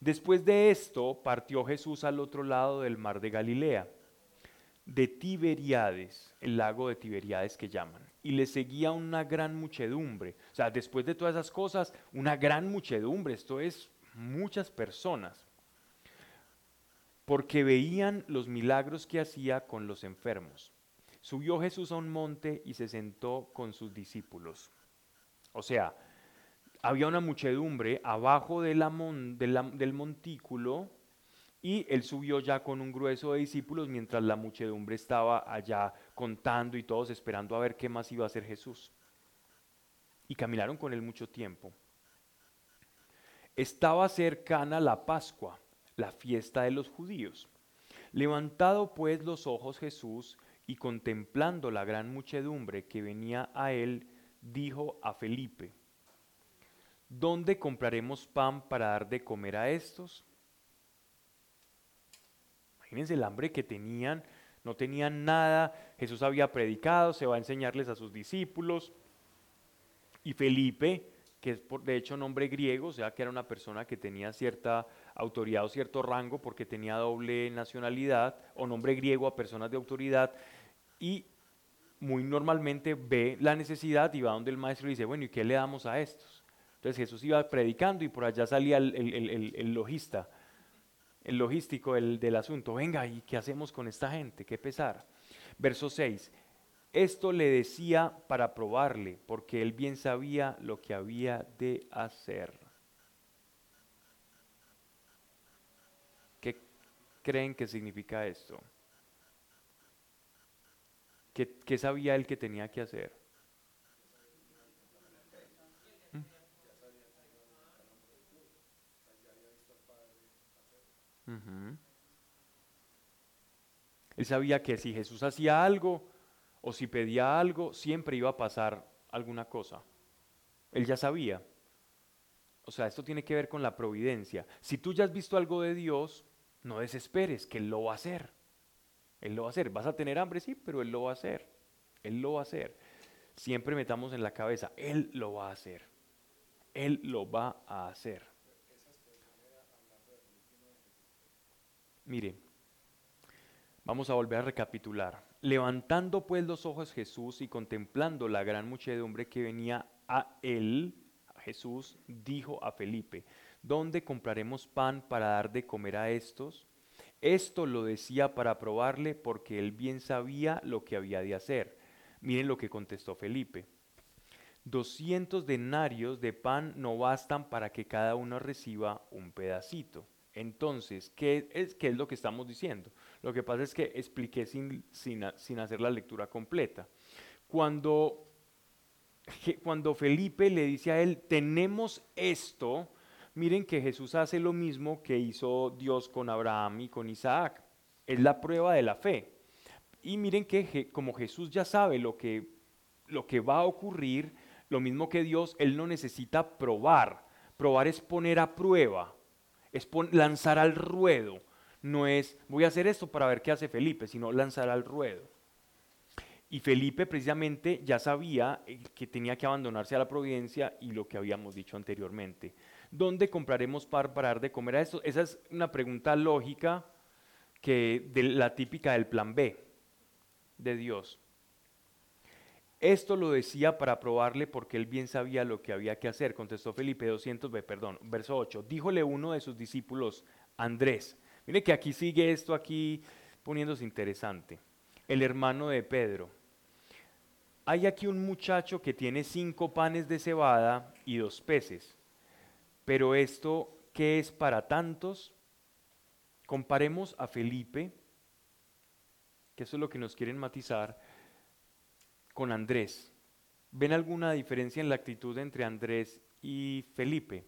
Después de esto partió Jesús al otro lado del mar de Galilea, de Tiberiades, el lago de Tiberiades que llaman, y le seguía una gran muchedumbre. O sea, después de todas esas cosas, una gran muchedumbre, esto es muchas personas, porque veían los milagros que hacía con los enfermos. Subió Jesús a un monte y se sentó con sus discípulos. O sea, había una muchedumbre abajo del montículo y él subió ya con un grueso de discípulos mientras la muchedumbre estaba allá contando y todos esperando a ver qué más iba a hacer Jesús. Y caminaron con él mucho tiempo. Estaba cercana la Pascua, la fiesta de los judíos. Levantado pues los ojos Jesús y contemplando la gran muchedumbre que venía a él, dijo a Felipe, ¿dónde compraremos pan para dar de comer a estos? Imagínense el hambre que tenían, no tenían nada, Jesús había predicado, se va a enseñarles a sus discípulos. Y Felipe, que es por, de hecho nombre griego, o sea que era una persona que tenía cierta autoridad o cierto rango porque tenía doble nacionalidad, o nombre griego a personas de autoridad, y muy normalmente ve la necesidad y va donde el maestro y dice, bueno, ¿y qué le damos a estos? Entonces Jesús iba predicando y por allá salía el, el, logista, el logístico del, asunto. Venga, ¿y qué hacemos con esta gente? ¿Qué pesar? Verso 6. Esto le decía para probarle, porque él bien sabía lo que había de hacer. ¿Qué creen que significa esto? ¿Qué, ¿Qué, sabía él que tenía que hacer? Él sabía que si Jesús hacía algo o si pedía algo, siempre iba a pasar alguna cosa. Él ya sabía. O sea, esto tiene que ver con la providencia. Si tú ya has visto algo de Dios, no desesperes, que Él lo va a hacer. Él lo va a hacer. ¿Vas a tener hambre? Sí, pero Él lo va a hacer. Él lo va a hacer. Siempre metamos en la cabeza, Él lo va a hacer. Él lo va a hacer. Mire, vamos a volver a recapitular. Levantando pues los ojos Jesús y contemplando la gran muchedumbre que venía a él, Jesús dijo a Felipe, ¿dónde compraremos pan para dar de comer a estos? Esto lo decía para probarle porque él bien sabía lo que había de hacer. Miren lo que contestó Felipe. Doscientos denarios de pan no bastan para que cada uno reciba un pedacito. Entonces, ¿qué es, ¿qué es, lo que estamos diciendo? Lo que pasa es que expliqué sin, sin, sin hacer la lectura completa. Cuando, cuando Felipe le dice a él, tenemos esto, miren que Jesús hace lo mismo que hizo Dios con Abraham y con Isaac. Es la prueba de la fe. Y miren que como Jesús ya sabe lo que, lo que va a ocurrir, lo mismo que Dios, Él no necesita probar. Probar es poner a prueba es lanzar al ruedo. No es voy a hacer esto para ver qué hace Felipe, sino lanzar al ruedo. Y Felipe precisamente ya sabía eh, que tenía que abandonarse a la providencia y lo que habíamos dicho anteriormente. ¿Dónde compraremos par para dar de comer a esto? Esa es una pregunta lógica que de la típica del plan B de Dios. Esto lo decía para probarle porque él bien sabía lo que había que hacer, contestó Felipe 200, perdón, verso 8. Díjole uno de sus discípulos, Andrés. Mire que aquí sigue esto aquí poniéndose interesante. El hermano de Pedro. Hay aquí un muchacho que tiene cinco panes de cebada y dos peces. Pero esto, ¿qué es para tantos? Comparemos a Felipe, que eso es lo que nos quieren matizar, con Andrés. ¿Ven alguna diferencia en la actitud entre Andrés y Felipe?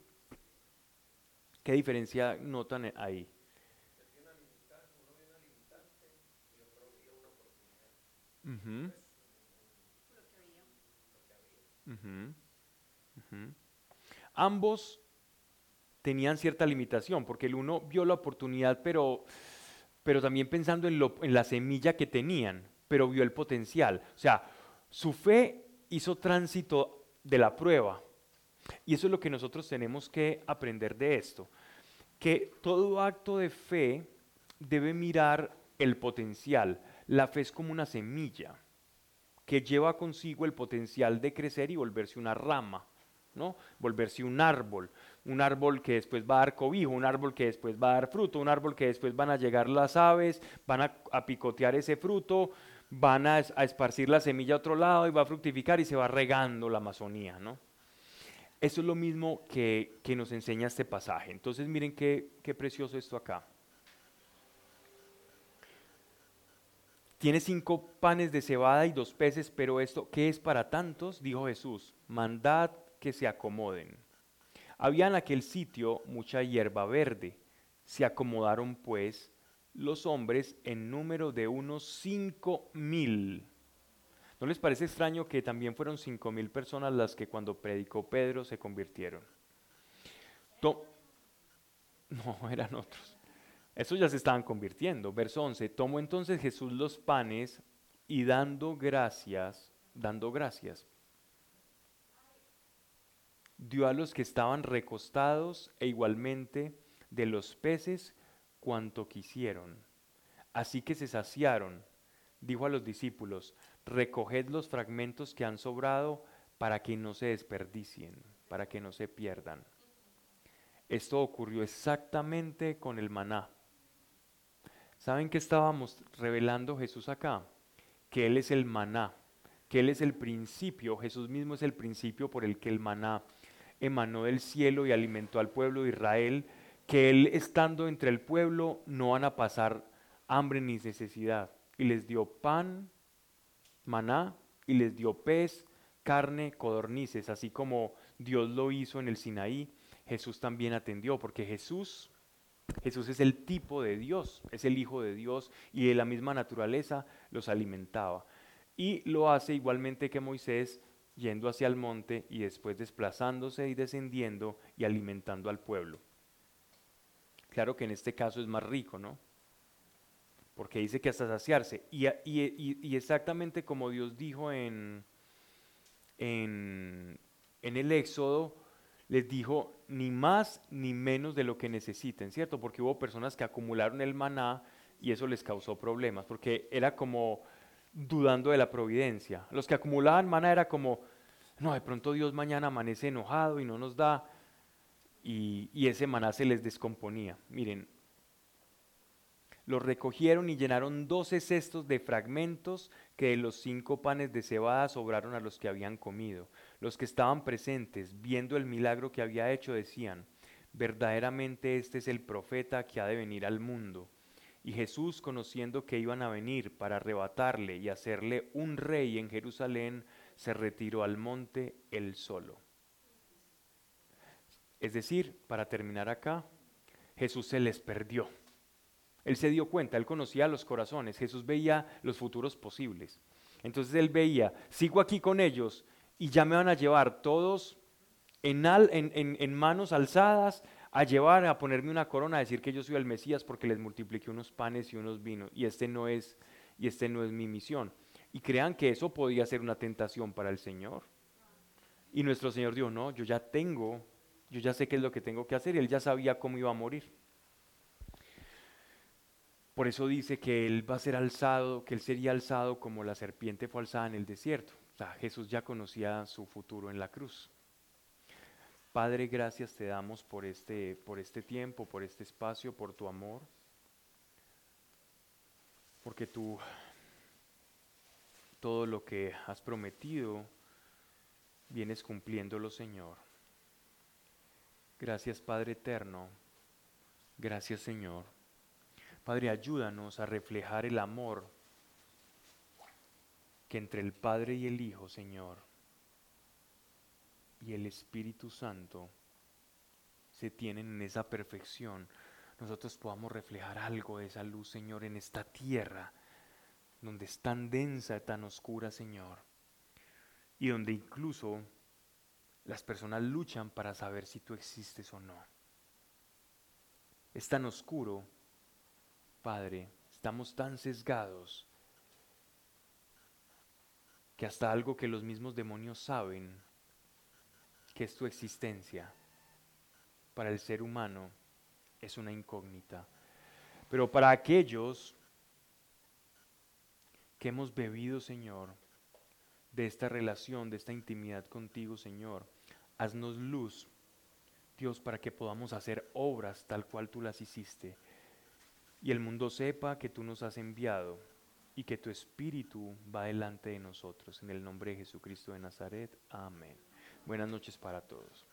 ¿Qué diferencia notan ahí? Ambos tenían cierta limitación, porque el uno vio la oportunidad, pero, pero también pensando en, lo, en la semilla que tenían, pero vio el potencial. O sea, su fe hizo tránsito de la prueba. Y eso es lo que nosotros tenemos que aprender de esto, que todo acto de fe debe mirar el potencial. La fe es como una semilla que lleva consigo el potencial de crecer y volverse una rama, ¿no? Volverse un árbol, un árbol que después va a dar cobijo, un árbol que después va a dar fruto, un árbol que después van a llegar las aves, van a, picotear ese fruto, van a, esparcir la semilla a otro lado y va a fructificar y se va regando la Amazonía, ¿no? Eso es lo mismo que, nos enseña este pasaje. Entonces miren qué, qué precioso esto acá. Tiene cinco panes de cebada y dos peces, pero esto, ¿qué es para tantos? Dijo Jesús, mandad que se acomoden. Había en aquel sitio mucha hierba verde. Se acomodaron pues los hombres en número de unos cinco mil. ¿No les parece extraño que también fueron cinco mil personas las que cuando predicó Pedro se convirtieron? no, <laughs> eran otros. Esos ya se estaban convirtiendo. Verso 11, tomó entonces Jesús los panes y dando gracias, dando gracias, dio a los que estaban recostados e igualmente de los peces cuanto quisieron. Así que se saciaron. Dijo a los discípulos, recoged los fragmentos que han sobrado para que no se desperdicien, para que no se pierdan. Esto ocurrió exactamente con el maná. ¿Saben qué estábamos revelando Jesús acá? Que Él es el maná, que Él es el principio, Jesús mismo es el principio por el que el maná emanó del cielo y alimentó al pueblo de Israel, que Él estando entre el pueblo no van a pasar hambre ni necesidad. Y les dio pan, maná, y les dio pez, carne, codornices, así como Dios lo hizo en el Sinaí, Jesús también atendió, porque Jesús Jesús es el tipo de Dios, es el Hijo de Dios y de la misma naturaleza los alimentaba. Y lo hace igualmente que Moisés yendo hacia el monte y después desplazándose y descendiendo y alimentando al pueblo. Claro que en este caso es más rico, ¿no? Porque dice que hasta saciarse. Y, exactamente como Dios dijo en, en, en el Éxodo, les dijo ni más ni menos de lo que necesiten, ¿cierto? Porque hubo personas que acumularon el maná y eso les causó problemas, porque era como dudando de la providencia. Los que acumulaban maná era como, no, de pronto Dios mañana amanece enojado y no nos da, y, ese maná se les descomponía. Miren, los recogieron y llenaron doce cestos de fragmentos que de los cinco panes de cebada sobraron a los que habían comido. Los que estaban presentes, viendo el milagro que había hecho, decían, verdaderamente este es el profeta que ha de venir al mundo. Y Jesús, conociendo que iban a venir para arrebatarle y hacerle un rey en Jerusalén, se retiró al monte él solo. Es decir, para terminar acá, Jesús se les perdió. Él se dio cuenta, él conocía los corazones, Jesús veía los futuros posibles. Entonces él veía, sigo aquí con ellos y ya me van a llevar todos en, en, manos alzadas a llevar, a ponerme una corona, a decir que yo soy el Mesías porque les multipliqué unos panes y unos vinos y este no es, y este no es mi misión. Y crean que eso podía ser una tentación para el Señor. Y nuestro Señor dijo, no, yo ya tengo, yo ya sé qué es lo que tengo que hacer y él ya sabía cómo iba a morir. Por eso dice que Él va a ser alzado, que Él sería alzado como la serpiente fue alzada en el desierto. O sea, Jesús ya conocía su futuro en la cruz. Padre, gracias te damos por este, por este tiempo, por este espacio, por tu amor. Porque tú, todo lo que has prometido, vienes cumpliéndolo, Señor. Gracias, Padre eterno. Gracias, Señor. Padre, ayúdanos a reflejar el amor que entre el Padre y el Hijo, Señor, y el Espíritu Santo se tienen en esa perfección. Nosotros podamos reflejar algo de esa luz, Señor, en esta tierra, donde es tan densa, tan oscura, Señor, y donde incluso las personas luchan para saber si tú existes o no. Es tan oscuro Padre, estamos tan sesgados que hasta algo que los mismos demonios saben que es tu existencia, para el ser humano es una incógnita. Pero para aquellos que hemos bebido, Señor, de esta relación, de esta intimidad contigo, Señor, haznos luz, Dios, para que podamos hacer obras tal cual tú las hiciste. Y el mundo sepa que tú nos has enviado y que tu Espíritu va delante de nosotros. En el nombre de Jesucristo de Nazaret. Amén. Buenas noches para todos.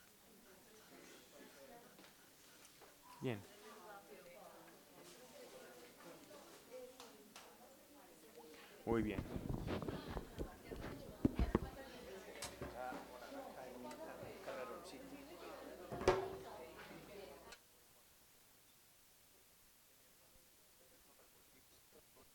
Bien. Muy bien.